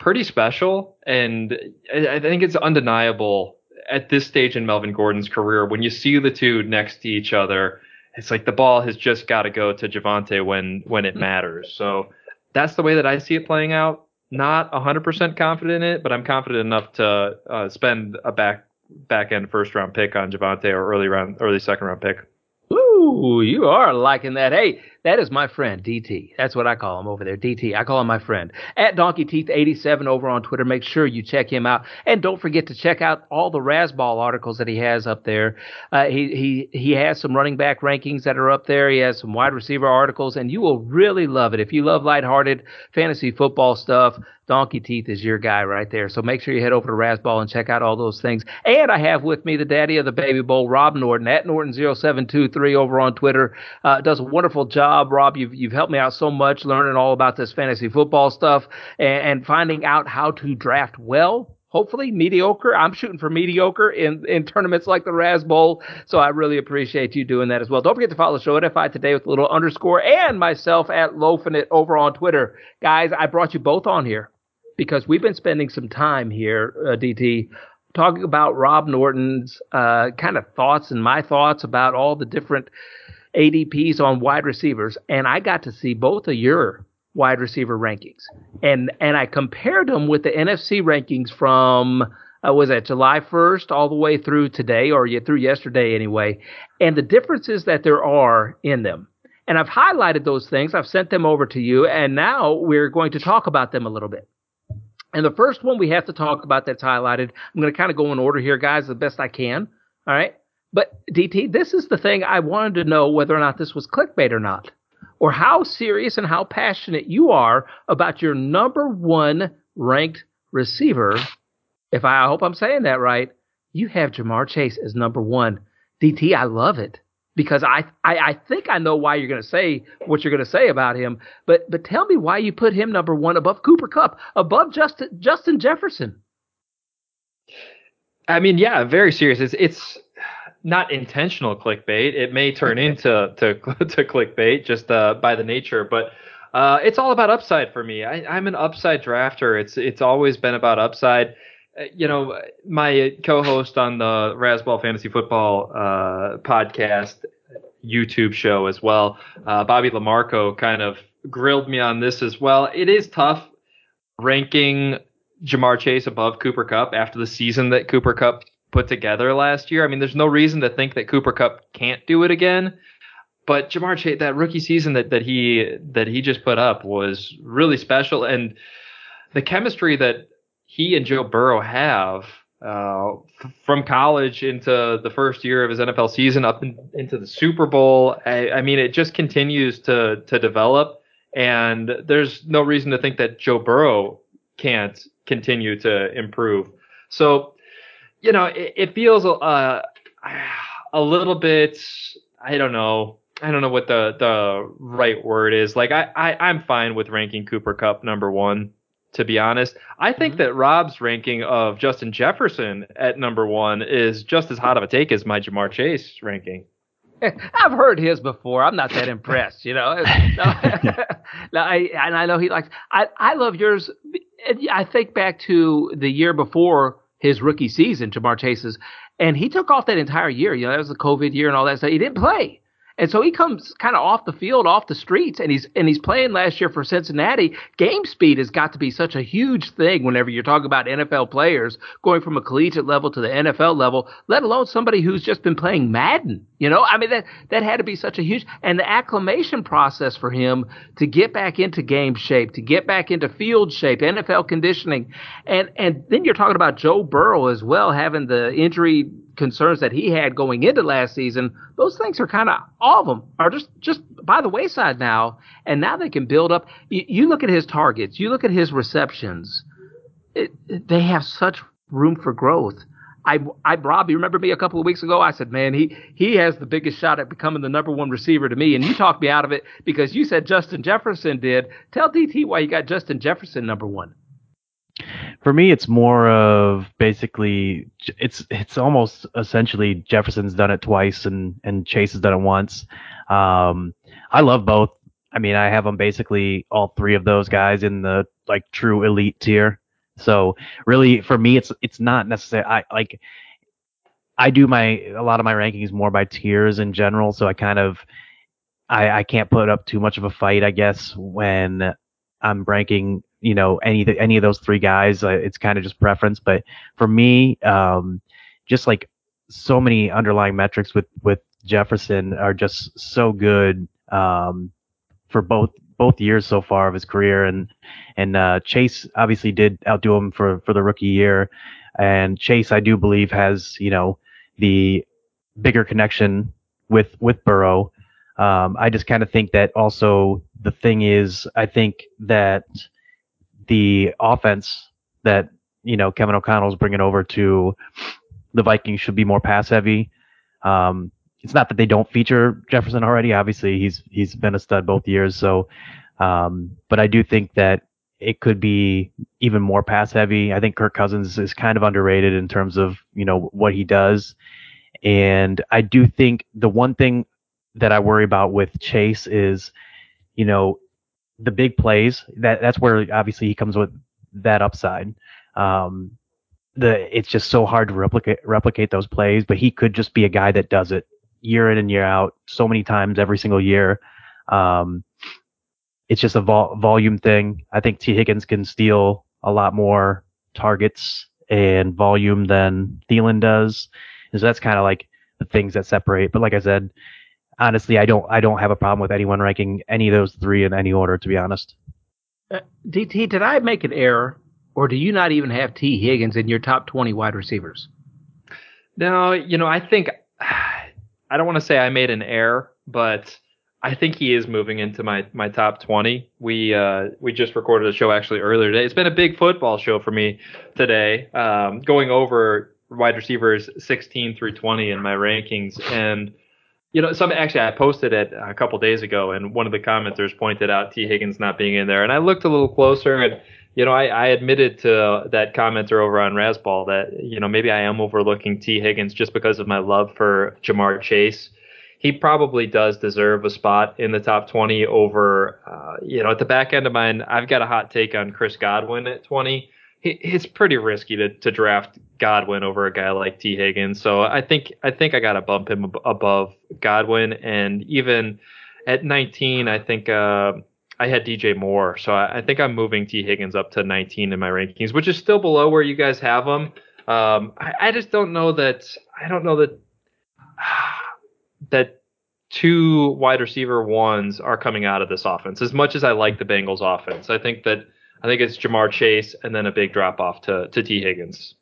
pretty special, and I, I think it's undeniable at this stage in Melvin Gordon's career when you see the two next to each other. It's like the ball has just got to go to Javonte when when it matters. So that's the way that I see it playing out. Not 100% confident in it, but I'm confident enough to uh, spend a back back end first round pick on Javonte or early round early second round pick. Ooh, you are liking that. Hey, that is my friend DT. That's what I call him over there. DT. I call him my friend at Donkey Teeth 87 over on Twitter. Make sure you check him out, and don't forget to check out all the Razzball articles that he has up there. Uh, he he he has some running back rankings that are up there. He has some wide receiver articles, and you will really love it if you love lighthearted fantasy football stuff. Donkey Teeth is your guy right there. So make sure you head over to Razzball and check out all those things. And I have with me the daddy of the baby bowl, Rob Norton at Norton0723 over on Twitter. Uh, does a wonderful job, Rob. You've you've helped me out so much learning all about this fantasy football stuff and, and finding out how to draft well. Hopefully mediocre. I'm shooting for mediocre in, in tournaments like the Razzball. So I really appreciate you doing that as well. Don't forget to follow the show at FI today with a little underscore and myself at Lofinit over on Twitter. Guys, I brought you both on here because we've been spending some time here, uh, DT, talking about Rob Norton's uh, kind of thoughts and my thoughts about all the different ADPs on wide receivers, and I got to see both of your wide receiver rankings, and and I compared them with the NFFC rankings from uh, was that July 1st all the way through today, or through yesterday anyway, and the differences that there are in them. And I've highlighted those things. I've sent them over to you, and now we're going to talk about them a little bit. And the first one we have to talk about that's highlighted, I'm going to kind of go in order here, guys, the best I can. All right. But DT, this is the thing I wanted to know whether or not this was clickbait or not, or how serious and how passionate you are about your number one ranked receiver. If I, hope I'm saying that right, you have Ja'Marr Chase as number one. DT, I love it because I, I, I think I know why you're going to say what you're going to say about him. But but tell me why you put him number one above Cooper Kupp, above Justin Justin Jefferson. I mean, yeah, very serious. It's it's not intentional clickbait. It may turn into to to clickbait just uh, by the nature, but uh, it's all about upside for me. I, I'm an upside drafter. It's it's always been about upside. Uh, You know, my co-host on the Razzball Fantasy Football uh, podcast YouTube show as well, uh, Bobby Lamarco, kind of grilled me on this as well. It is tough ranking Ja'Marr Chase above Cooper Kupp after the season that Cooper Kupp put together last year. I mean, there's no reason to think that Cooper Kupp can't do it again. But Ja'Marr Chase, that rookie season that, that he that he just put up was really special, and the chemistry that he and Joe Burrow have uh, f- from college into the first year of his NFL season, up in, into the Super Bowl. I, I mean, it just continues to to develop, and there's no reason to think that Joe Burrow can't continue to improve. So, you know, it, it feels uh, a little bit. I don't know. I don't know what the the right word is. Like I, I I'm fine with ranking Cooper Kupp number one. to be honest. I think mm-hmm. that Rob's ranking of Justin Jefferson at number one is just as hot of a take as my Ja'Marr Chase ranking. I've heard his before. I'm not that impressed, you know. no, no, I, and I know he likes. I I love yours. I think back to the year before his rookie season, Ja'Marr Chase's, and he took off that entire year. You know, that was the COVID year and all that stuff. He didn't play. And so he comes kind of off the field, off the streets, and he's and he's playing last year for Cincinnati. Game speed has got to be such a huge thing whenever you're talking about NFL players going from a collegiate level to the NFL level, let alone somebody who's just been playing Madden. You know, I mean that that had to be such a huge and the acclimation process for him to get back into game shape, to get back into field shape, NFL conditioning, and and then you're talking about Joe Burrow as well having the injury concerns that he had going into last season, those things are kind of all of them are just just by the wayside now, and now they can build up. You, you look at his targets, you look at his receptions, it, they have such room for growth. I, I, Rob, you remember me a couple of weeks ago? I said, man, he he has the biggest shot at becoming the number one receiver to me, and you talked me out of it because you said Justin Jefferson did. Tell DT why you got Justin Jefferson number one. For me, it's more of basically it's it's almost essentially Jefferson's done it twice and and Chase has done it once. Um, I love both. I mean, I have them basically all three of those guys in the like true elite tier. So really, for me, it's it's not necessary. I like I do my a lot of my rankings more by tiers in general. So I kind of I I can't put up too much of a fight, I guess, when I'm ranking you know any any of those three guys. Uh, it's kind of just preference, but for me, um, just like so many underlying metrics with with Jefferson are just so good um, for both both years so far of his career, and and uh, Chase obviously did outdo him for for the rookie year, and Chase I do believe has you know the bigger connection with with Burrow. Um, I just kind of think that also the thing is I think that the offense that you know Kevin O'Connell's bringing over to the Vikings should be more pass heavy. Um, it's not that they don't feature Jefferson already. Obviously, he's he's been a stud both years. So, um, but I do think that it could be even more pass heavy. I think Kirk Cousins is kind of underrated in terms of you know what he does, and I do think the one thing that I worry about with Chase is, you know, the big plays, that that's where obviously he comes with that upside. Um, the it's just so hard to replicate replicate those plays, but he could just be a guy that does it year in and year out, so many times every single year. Um, it's just a vol- volume thing. I think Tee Higgins can steal a lot more targets and volume than Thielen does. And so that's kind of like the things that separate. But like I said, honestly, I don't I don't have a problem with anyone ranking any of those three in any order. To be honest. Uh, DT, did I make an error, or do you not even have Tee Higgins in your top twenty wide receivers? No, you know, I think I don't want to say I made an error, but I think he is moving into my my top 20. We uh, we just recorded a show actually earlier today. It's been a big football show for me today, um, going over wide receivers 16 through 20 in my rankings, and you know, some actually I posted it a couple days ago, and one of the commenters pointed out Tee Higgins not being in there, and I looked a little closer, and you know, I, I admitted to that commenter over on Razzball that you know maybe I am overlooking Tee Higgins just because of my love for Ja'Marr Chase. He probably does deserve a spot in the top 20 over, uh, you know, at the back end of mine. I've got a hot take on Chris Godwin at 20 it's pretty risky to, to draft Godwin over a guy like Tee Higgins. So I think I think I got to bump him ab- above Godwin, and even at 19, I think uh, I had DJ Moore. So I, I, think I'm moving Tee Higgins up to 19 in my rankings, which is still below where you guys have him. Um, I, I just don't know that I don't know that that two wide receiver ones are coming out of this offense. As much as I like the Bengals offense, I think that I think it's Ja'Marr Chase and then a big drop off to to Tee Higgins.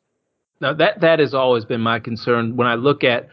Now that that has always been my concern when I look at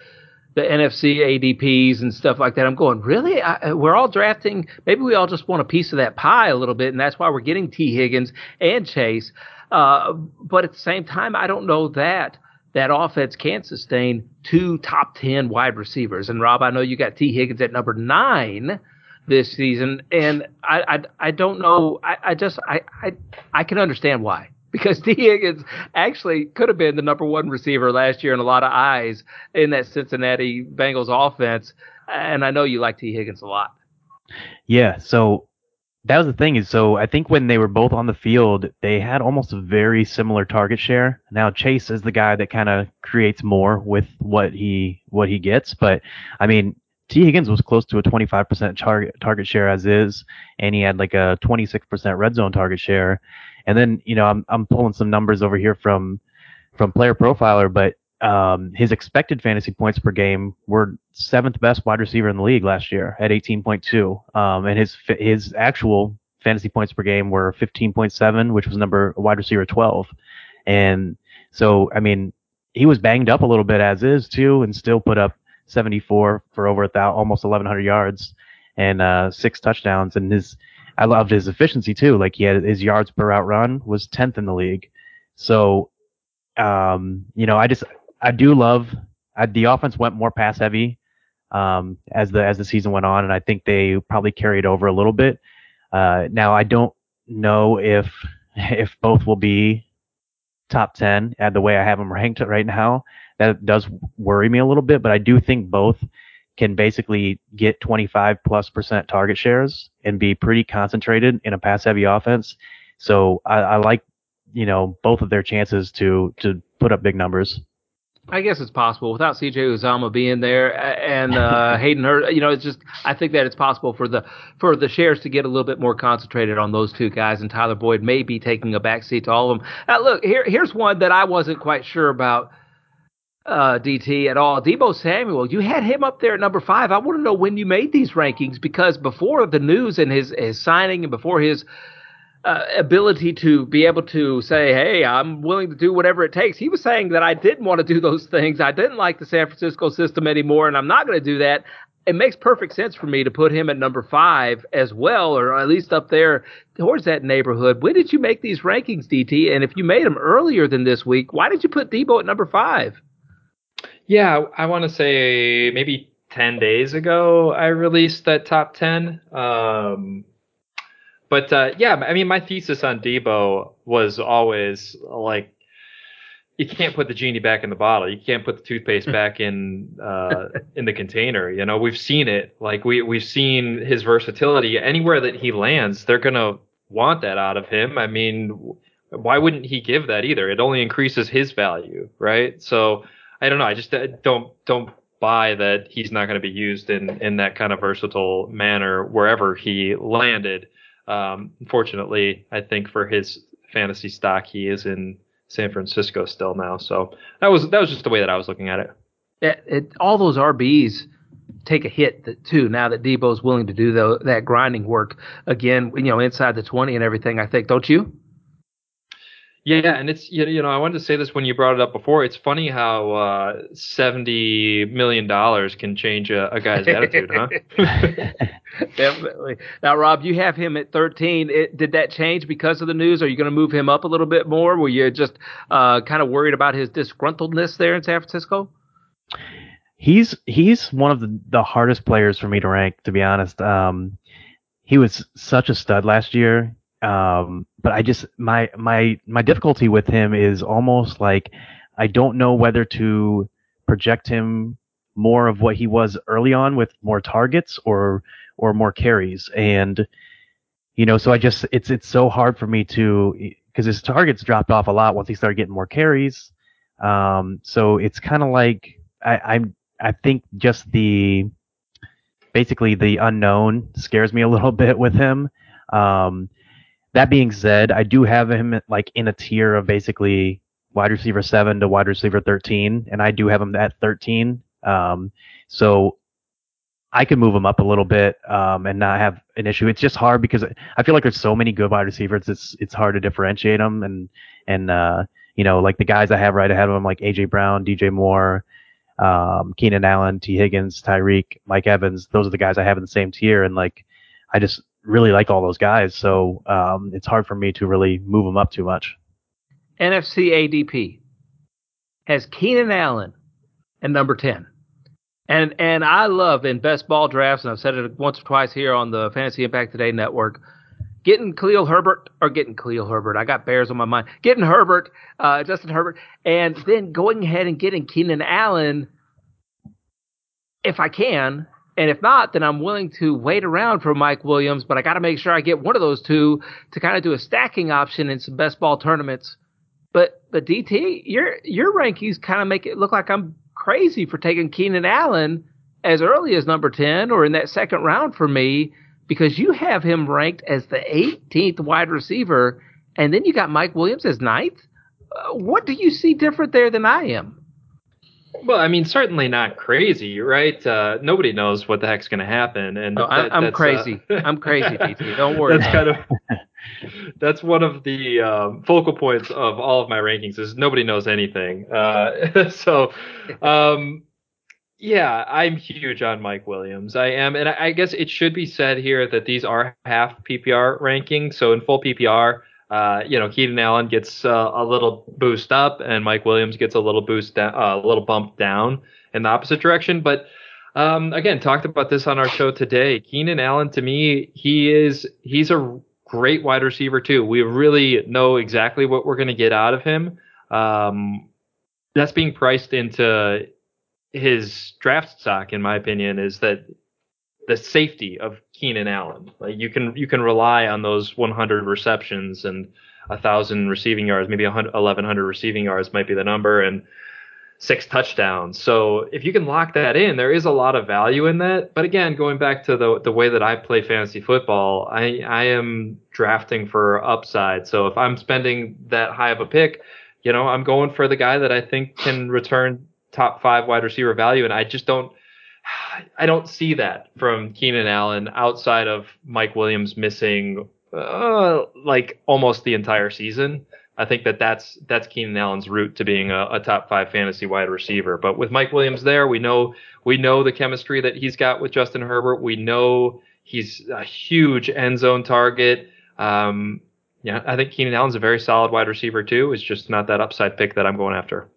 the NFFC ADPs and stuff like that. I'm going, really? I, we're all drafting. Maybe we all just want a piece of that pie a little bit, and that's why we're getting Tee Higgins and Chase. Uh, but at the same time, I don't know that that offense can sustain two top ten wide receivers. And Rob, I know you got Tee Higgins at number nine. This season, and I I, I don't know. I, I just I, I I can understand why because Tee Higgins actually could have been the number one receiver last year in a lot of eyes in that Cincinnati Bengals offense. And I know you like Tee Higgins a lot. Yeah. So that was the thing is so I think when they were both on the field, they had almost a very similar target share. Now Chase is the guy that kind of creates more with what he what he gets, but I mean Tee Higgins was close to a 25% target target share as is, and he had like a 26% red zone target share. And then you know I'm I'm pulling some numbers over here from from Player Profiler, but um, his expected fantasy points per game were seventh best wide receiver in the league last year at 18.2, um, and his his actual fantasy points per game were 15.7, which was number wide receiver 12. And so I mean he was banged up a little bit as is too, and still put up 74 for over a thousand, almost 1,100 yards and uh, six touchdowns. And his, I loved his efficiency too. Like he had his yards per route run was 10th in the league. So, um, you know, I just, I do love. I, the offense went more pass heavy um, as the as the season went on, and I think they probably carried over a little bit. Uh, now I don't know if if both will be top 10 at the way I have them ranked right now that does worry me a little bit, but I do think both can basically get 25 plus percent target shares and be pretty concentrated in a pass heavy offense. So I, I like, you know, both of their chances to, to put up big numbers. I guess it's possible without CJ Uzomah being there and uh, Hayden Hurst. You know, it's just I think that it's possible for the for the shares to get a little bit more concentrated on those two guys, and Tyler Boyd may be taking a backseat to all of them. Now, look here. Here's one that I wasn't quite sure about uh, DT at all. Deebo Samuel, you had him up there at number five. I want to know when you made these rankings because before the news and his, his signing and before his uh, ability to be able to say, hey, I'm willing to do whatever it takes, he was saying that I didn't want to do those things. I didn't like the San Francisco system anymore, and I'm not going to do that. It makes perfect sense for me to put him at number five as well, or at least up there towards that neighborhood. When did you make these rankings, DT? And if you made them earlier than this week, why did you put Deebo at number five? Yeah, I want to say maybe 10 days ago I released that top 10. Um, but uh, yeah, I mean, my thesis on Deebo was always like, you can't put the genie back in the bottle. You can't put the toothpaste back in uh, in the container. You know, we've seen it. Like we we've seen his versatility. Anywhere that he lands, they're gonna want that out of him. I mean, why wouldn't he give that either? It only increases his value, right? So I don't know. I just uh, don't don't buy that he's not going to be used in in that kind of versatile manner wherever he landed. Um, unfortunately, I think for his fantasy stock, he is in San Francisco still now. So that was that was just the way that I was looking at it. It, it all those RBs take a hit that, too now that Deebo's willing to do the, that grinding work again. You know, inside the twenty and everything. I think, don't you? Yeah, and it's you know I wanted to say this when you brought it up before. It's funny how uh, seventy million dollars can change a, a guy's attitude, huh? Definitely. Now, Rob, you have him at thirteen. It, did that change because of the news? Are you going to move him up a little bit more? Were you just uh, kind of worried about his disgruntledness there in San Francisco? He's he's one of the, the hardest players for me to rank, to be honest. Um, he was such a stud last year. Um, but I just my my my difficulty with him is almost like I don't know whether to project him more of what he was early on with more targets or or more carries. And you know so I just it's it's so hard for me to because his targets dropped off a lot once he started getting more carries. Um, so it's kind of like I, I'm I think just the basically the unknown scares me a little bit with him. Um, that being said, I do have him like in a tier of basically wide receiver seven to wide receiver thirteen, and I do have him at thirteen. Um, so I could move him up a little bit um, and not have an issue. It's just hard because I feel like there's so many good wide receivers. It's it's hard to differentiate them, and and uh, you know like the guys I have right ahead of him, like AJ Brown, DJ Moore, um, Keenan Allen, Tee Higgins, Tyreek, Mike Evans. Those are the guys I have in the same tier, and like I just really like all those guys, so um, it's hard for me to really move them up too much. NFFC ADP has Keenan Allen at number 10. And and I love in best ball drafts, and I've said it once or twice here on the Fantasy Impact Today network. Getting Khalil Herbert or getting Khalil Herbert, I got Bears on my mind. Getting Herbert, uh, Justin Herbert, and then going ahead and getting Keenan Allen, if I can, and if not, then I'm willing to wait around for Mike Williams. But I got to make sure I get one of those two to kind of do a stacking option in some best ball tournaments. But but DT, your your rankings kind of make it look like I'm crazy for taking Keenan Allen as early as number 10 or in that second round for me because you have him ranked as the 18th wide receiver and then you got Mike Williams as ninth. Uh, what do you see different there than I am? Well, I mean, certainly not crazy, right? Uh, nobody knows what the heck's going to happen, and no, that, I'm uh, crazy. Uh, I'm crazy, DT. Don't worry. That's kind of that's one of the um, focal points of all of my rankings is nobody knows anything. Uh, so, um, yeah, I'm huge on Mike Williams. I am, and I, I, guess it should be said here that these are half PPR rankings. So in full PPR, uh, you know, Keenan Allen gets uh, a little boost up, and Mike Williams gets a little boost down, uh, a little bump down in the opposite direction. But um, again, talked about this on our show today. Keenan Allen, to me, he is he's a great wide receiver too. We really know exactly what we're going to get out of him. Um, that's being priced into his draft stock, in my opinion, is that the safety of Keenan Allen. Like you can you can rely on those 100 receptions and a thousand receiving yards, maybe 1100 receiving yards might be the number, and six touchdowns. So if you can lock that in, there is a lot of value in that. But again, going back to the the way that I play fantasy football, I I am drafting for upside. So if I'm spending that high of a pick, you know, I'm going for the guy that I think can return top five wide receiver value, and I just don't. I don't see that from Keenan Allen outside of Mike Williams missing uh, like almost the entire season. I think that that's that's Keenan Allen's route to being a, a, top five fantasy wide receiver. But with Mike Williams there, we know we know the chemistry that he's got with Justin Herbert. We know he's a huge end zone target. Um, yeah, I think Keenan Allen's a very solid wide receiver too. It's just not that upside pick that I'm going after.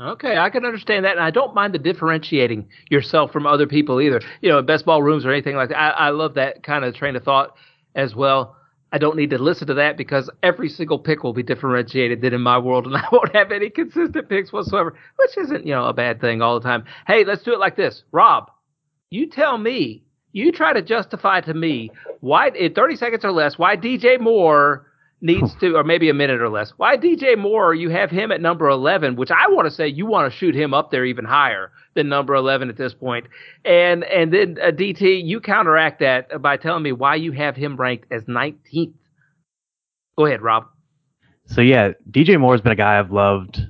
Okay, I can understand that, and I don't mind the differentiating yourself from other people either. You know, best ball rooms or anything like that. I, I love that kind of train of thought as well. I don't need to listen to that because every single pick will be differentiated then in my world, and I won't have any consistent picks whatsoever, which isn't, you know, a bad thing all the time. Hey, let's do it like this. Rob, you tell me, you try to justify to me why, in 30 seconds or less, why DJ Moore needs to, or maybe a minute or less. Why DJ Moore? You have him at number 11, which I want to say you want to shoot him up there even higher than number 11 at this point. And and then uh, DT, you counteract that by telling me why you have him ranked as 19th. Go ahead, Rob. So yeah, DJ Moore has been a guy I've loved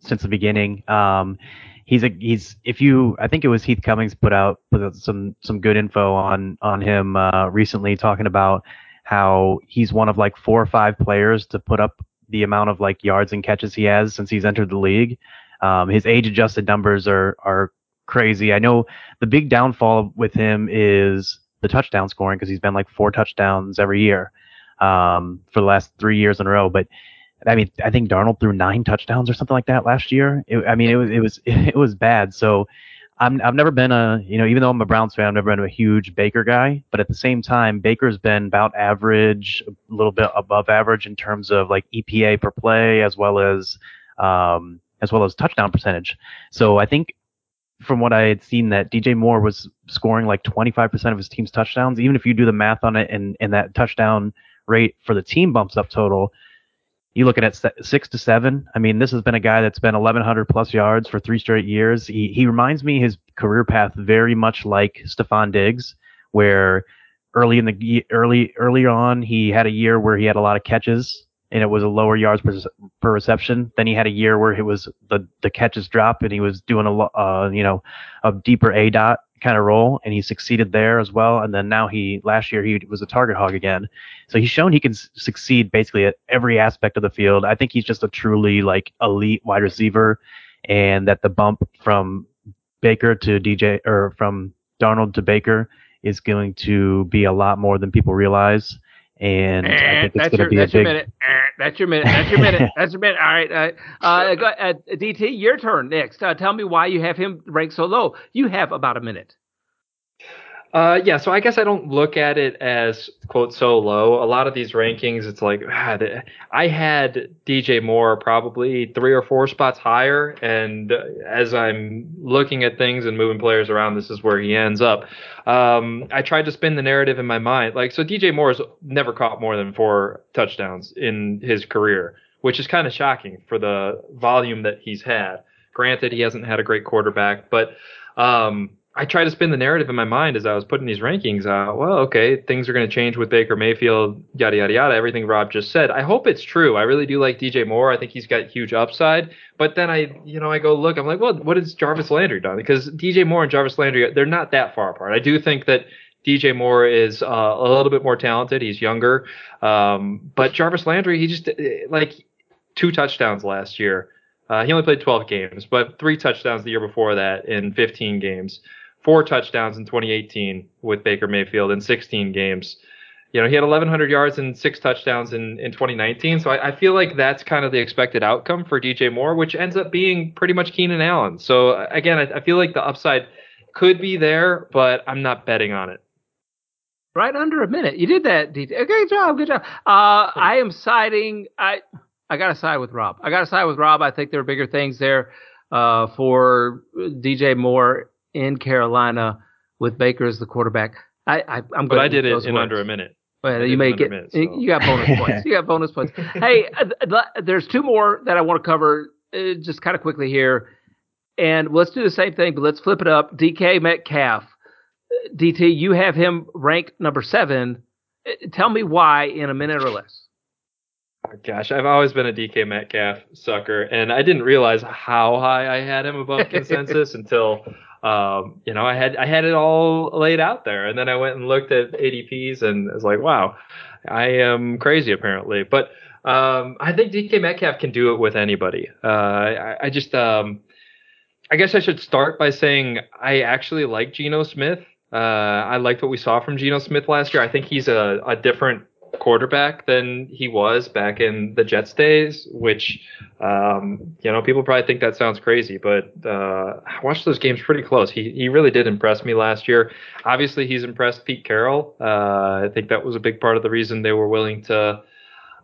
since the beginning. Um, he's a he's if you I think it was Heath Cummings put out put out some some good info on on him uh, recently talking about how he's one of like four or five players to put up the amount of like yards and catches he has since he's entered the league. Um, his age adjusted numbers are are crazy. I know the big downfall with him is the touchdown scoring because he's been like four touchdowns every year um, for the last three years in a row. But I mean, I think Darnold threw nine touchdowns or something like that last year. It, I mean, it was it was it was bad. So I'm I've never been a you know even though I'm a Browns fan I've never been a huge Baker guy but at the same time Baker's been about average a little bit above average in terms of like EPA per play as well as um, as well as touchdown percentage. So I think from what I had seen that DJ Moore was scoring like 25% of his team's touchdowns. Even if you do the math on it and and that touchdown rate for the team bumps up total you looking at six to seven. I mean, this has been a guy that's been 1,100 plus yards for three straight years. He he reminds me his career path very much like Stefon Diggs, where early in the early early on he had a year where he had a lot of catches and it was a lower yards per, per reception. Then he had a year where it was the the catches drop and he was doing a uh, you know a deeper aDOT kind of role, and he succeeded there as well. And then now he last year he was a target hog again, so he's shown he can succeed basically at every aspect of the field. I think he's just a truly like elite wide receiver, and that the bump from Baker to DJ or from Darnold to Baker is going to be a lot more than people realize. And I think it's going to be a big. That's your minute. That's your minute. That's your minute. All right. Uh, uh, go, uh, DT, your turn next. Uh, tell me why you have him ranked so low. You have about a minute. Uh, yeah, so I guess I don't look at it as quote so low. A lot of these rankings, it's like ah, I had DJ Moore probably three or four spots higher, and as I'm looking at things and moving players around, this is where he ends up. Um, I tried to spin the narrative in my mind, like so. DJ Moore has never caught more than four touchdowns in his career, which is kind of shocking for the volume that he's had. Granted, he hasn't had a great quarterback, but um, I try to spin the narrative in my mind as I was putting these rankings out. Well, okay, things are going to change with Baker Mayfield, yada yada yada. Everything Rob just said. I hope it's true. I really do like DJ Moore. I think he's got huge upside. But then I, you know, I go look. I'm like, well, what has Jarvis Landry done? Because DJ Moore and Jarvis Landry, they're not that far apart. I do think that DJ Moore is uh, a little bit more talented. He's younger, um, but Jarvis Landry, he just like two touchdowns last year. Uh, he only played 12 games, but three touchdowns the year before that in 15 games four touchdowns in 2018 with Baker Mayfield in 16 games. You know, he had 1,100 yards and six touchdowns in, in 2019. So I, I feel like that's kind of the expected outcome for DJ Moore, which ends up being pretty much Keenan Allen. So again, I, I feel like the upside could be there, but I'm not betting on it. Right under a minute. You did that. DJ. Good job. Good job. Uh, I am siding. I I got to side with Rob. I got to side with Rob. I think there are bigger things there uh, for DJ Moore in Carolina with Baker as the quarterback. I, I am going. But I did it in words. under a minute. Well, you may get minute, so. you got bonus points. You got bonus points. Hey, uh, there's two more that I want to cover uh, just kind of quickly here, and let's do the same thing, but let's flip it up. DK Metcalf, DT, you have him ranked number seven. Uh, tell me why in a minute or less. Oh, gosh, I've always been a DK Metcalf sucker, and I didn't realize how high I had him above consensus until um, you know, I had I had it all laid out there, and then I went and looked at ADPs, and I was like, wow, I am crazy apparently. But um, I think DK Metcalf can do it with anybody. Uh, I, I, just, um, I guess I should start by saying I actually like Geno Smith. Uh, I liked what we saw from Geno Smith last year. I think he's a, a different quarterback than he was back in the Jets days, which, um, you know, people probably think that sounds crazy, but uh, I watched those games pretty close. He, he really did impress me last year. Obviously, he's impressed Pete Carroll. Uh, I think that was a big part of the reason they were willing to.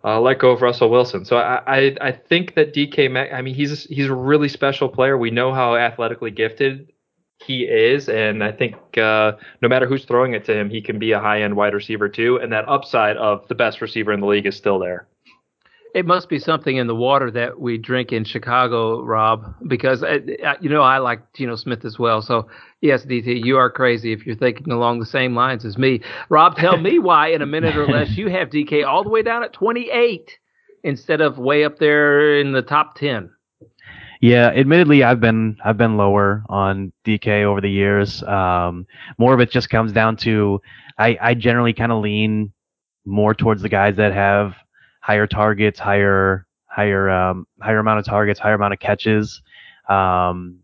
Uh, let go of Russell Wilson. So I, I, I think that DK Mac, I mean, he's he's a really special player. We know how athletically gifted he is, and I think uh, no matter who's throwing it to him, he can be a high end wide receiver too, and that upside of the best receiver in the league is still there. It must be something in the water that we drink in Chicago, Rob, because uh, uh, you know I like Geno Smith as well. So yes, DT, you are crazy if you're thinking along the same lines as me. Rob, tell me why in a minute or less you have DK all the way down at 28 instead of way up there in the top 10. Yeah, admittedly, I've been I've been lower on DK over the years. Um, more of it just comes down to I, I generally kind of lean more towards the guys that have higher targets, higher higher um, higher amount of targets, higher amount of catches. Um,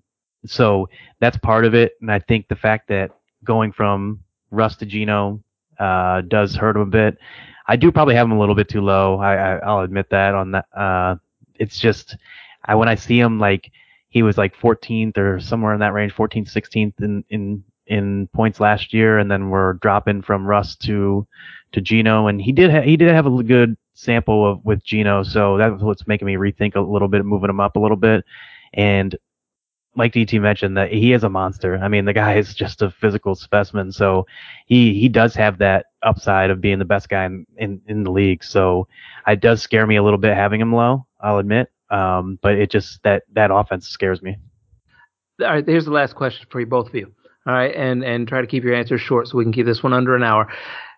so that's part of it, and I think the fact that going from Russ to Geno uh, does hurt him a bit. I do probably have him a little bit too low. I, I will admit that on that. Uh, it's just I when I see him like he was like 14th or somewhere in that range, 14th, 16th in in in points last year, and then we're dropping from Russ to to Geno, and he did ha- he did have a good sample of with Geno, so that's what's making me rethink a little bit, moving him up a little bit, and like DT mentioned that he is a monster. I mean, the guy is just a physical specimen. So he he does have that upside of being the best guy in in, in the league. So it does scare me a little bit having him low. I'll admit. Um, but it just that that offense scares me. All right, here's the last question for you, both of you. All right, and and try to keep your answers short so we can keep this one under an hour.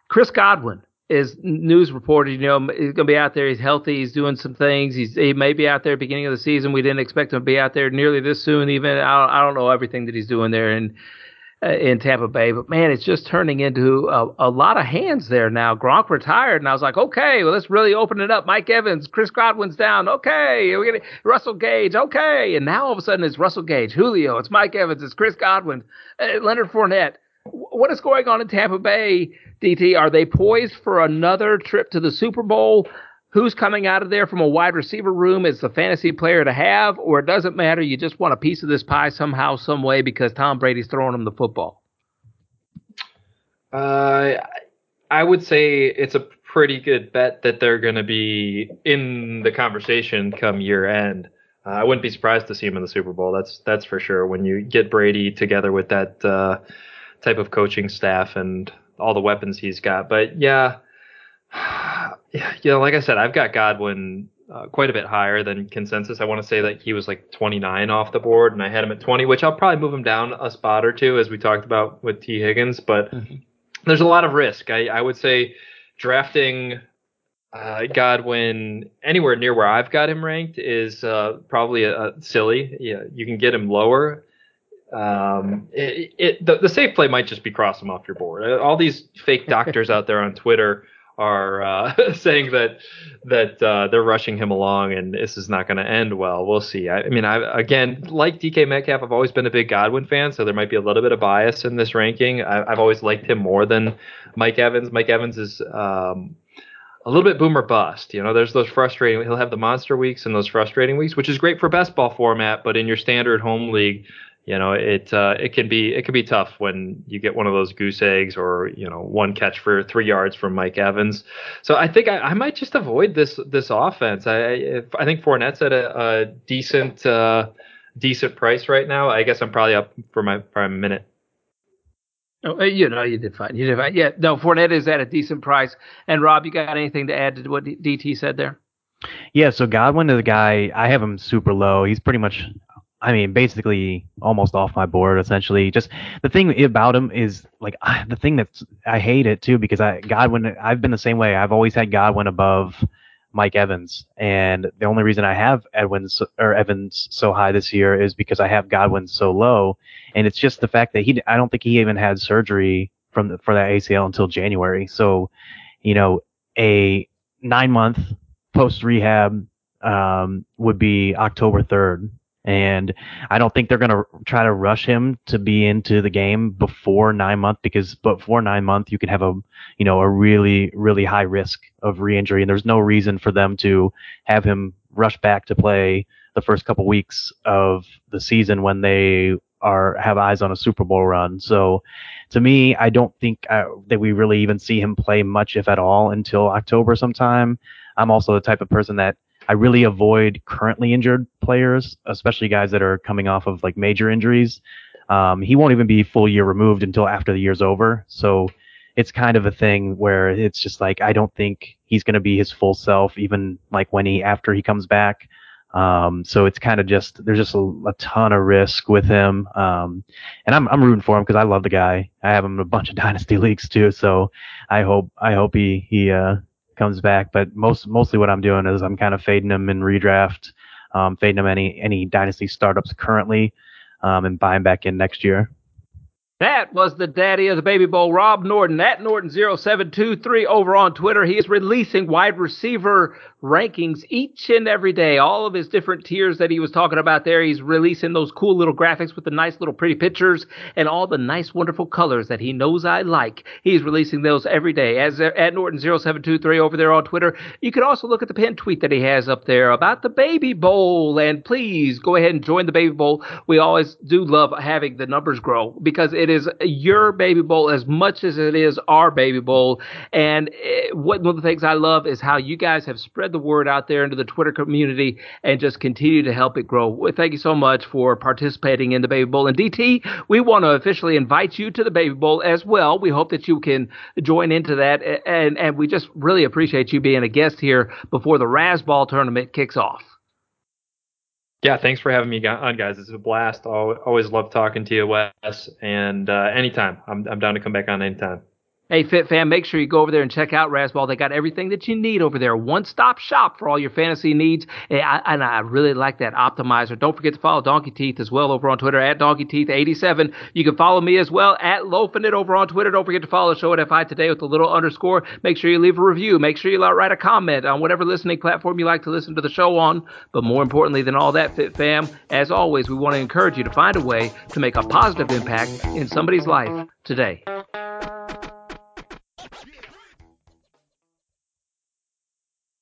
Chris Godwin is news reported. You know, he's going to be out there. He's healthy. He's doing some things. He's he may be out there beginning of the season. We didn't expect him to be out there nearly this soon. Even I don't, I don't know everything that he's doing there, and in Tampa Bay. But man, it's just turning into a, a, lot of hands there now. Gronk retired, and I was like, okay, well, let's really open it up. Mike Evans, Chris Godwin's down. Okay, we're getting Russell Gage. Okay, and now all of a sudden it's Russell Gage, Julio, it's Mike Evans, it's Chris Godwin, uh, Leonard Fournette. What is going on in Tampa Bay, DT? Are they poised for another trip to the Super Bowl? Who's coming out of there from a wide receiver room is the fantasy player to have, or it doesn't matter. You just want a piece of this pie somehow, some way, because Tom Brady's throwing him the football. Uh, I would say it's a pretty good bet that they're going to be in the conversation come year end. Uh, I wouldn't be surprised to see him in the Super Bowl. That's that's for sure. When you get Brady together with that uh, type of coaching staff and all the weapons he's got, but yeah, you know, like I said, I've got Godwin uh, quite a bit higher than consensus. I want to say that he was like 29 off the board, and I had him at 20, which I'll probably move him down a spot or two, as we talked about with Tee Higgins. But mm-hmm. there's a lot of risk. I, I would say drafting uh, Godwin anywhere near where I've got him ranked is uh, probably a, a silly. Yeah, you can get him lower. Um, it, it the, the safe play might just be cross him off your board. All these fake doctors out there on Twitter are uh, saying that that uh, they're rushing him along and this is not going to end well. We'll see. I, I, mean, I again like DK Metcalf. I've always been a big Godwin fan, so there might be a little bit of bias in this ranking. I, have always liked him more than Mike Evans. Mike Evans is. Um, a little bit boomer bust. You know, there's those frustrating. He'll have the monster weeks and those frustrating weeks, which is great for best ball format. But in your standard home league, you know it uh, it can be it can be tough when you get one of those goose eggs or you know one catch for three yards from Mike Evans. So I think I, I might just avoid this this offense. I if, I think Fournette's at a, a decent uh, decent price right now. I guess I'm probably up for my prime minute. Oh, uh, you know, you did fine. You did fine. Yeah, no, Fournette is at a decent price. And Rob, you got anything to add to what DT said there? Yeah, so Godwin is a guy I have him super low. He's pretty much I mean, basically almost off my board. Essentially, just the thing about him is like I, the thing that's I hate it too because I Godwin. I've been the same way. I've always had Godwin above Mike Evans, and the only reason I have Edwin's or Evans so high this year is because I have Godwin so low, and it's just the fact that he. I don't think he even had surgery from the, for that ACL until January. So, you know, a nine month post rehab um, would be October 3rd. And I don't think they're going to try to rush him to be into the game before nine month because before nine month you can have a you know a really really high risk of re-injury and there's no reason for them to have him rush back to play the first couple weeks of the season when they are have eyes on a Super Bowl run. So to me, I don't think uh, that we really even see him play much, if at all, until October sometime. I'm also the type of person that I really avoid currently injured players, especially guys that are coming off of like major injuries. Um, he won't even be full year removed until after the year's over. So it's kind of a thing where it's just like I don't think he's going to be his full self, even like when he after he comes back. Um, so it's kind of just there's just a, a, ton of risk with him, um, and I'm I'm rooting for him because I love the guy. I have him in a bunch of dynasty leagues too, so I hope I hope he he uh, comes back. But most mostly what I'm doing is I'm kind of fading him in redraft, um, fading him any any dynasty startups currently, um, and buying back in next year. That was the daddy of the Baby Bowl, Rob Norton, at Norton0723 over on Twitter. He is releasing wide receiver rankings each and every day. All of his different tiers that he was talking about there. He's releasing those cool little graphics with the nice little pretty pictures and all the nice, wonderful colors that he knows I like. He's releasing those every day. As at Norton0723 over there on Twitter. You can also look at the pinned tweet that he has up there about the Baby Bowl. And please go ahead and join the Baby Bowl. We always do love having the numbers grow because it is your baby bowl as much as it is our baby bowl. And it, eh, one of the things I love is how you guys have spread the word out there into the Twitter community and just continue to help it grow. Well, thank you so much for participating in the baby bowl. And DT, we want to officially invite you to the baby bowl as well. We hope that you can join into that. And, and we just really appreciate you being a guest here before the Razzball tournament kicks off. Yeah, thanks for having me on, guys. It's a blast. I always love talking to you, Wes. And uh, anytime, I'm, I'm down to come back on anytime. Hey, Fit Fam, make sure you go over there and check out Razzball. They got everything that you need over there. One stop shop for all your fantasy needs. And I, and I, really like that optimizer. Don't forget to follow Donkey Teeth as well over on Twitter at Donkey Teeth87. You can follow me as well at Loafing It over on Twitter. Don't forget to follow the show at FI Today with a little underscore. Make sure you leave a review. Make sure you write a comment on whatever listening platform you like to listen to the show on. But more importantly than all that, Fit Fam, as always, we want to encourage you to find a way to make a positive impact in somebody's life today.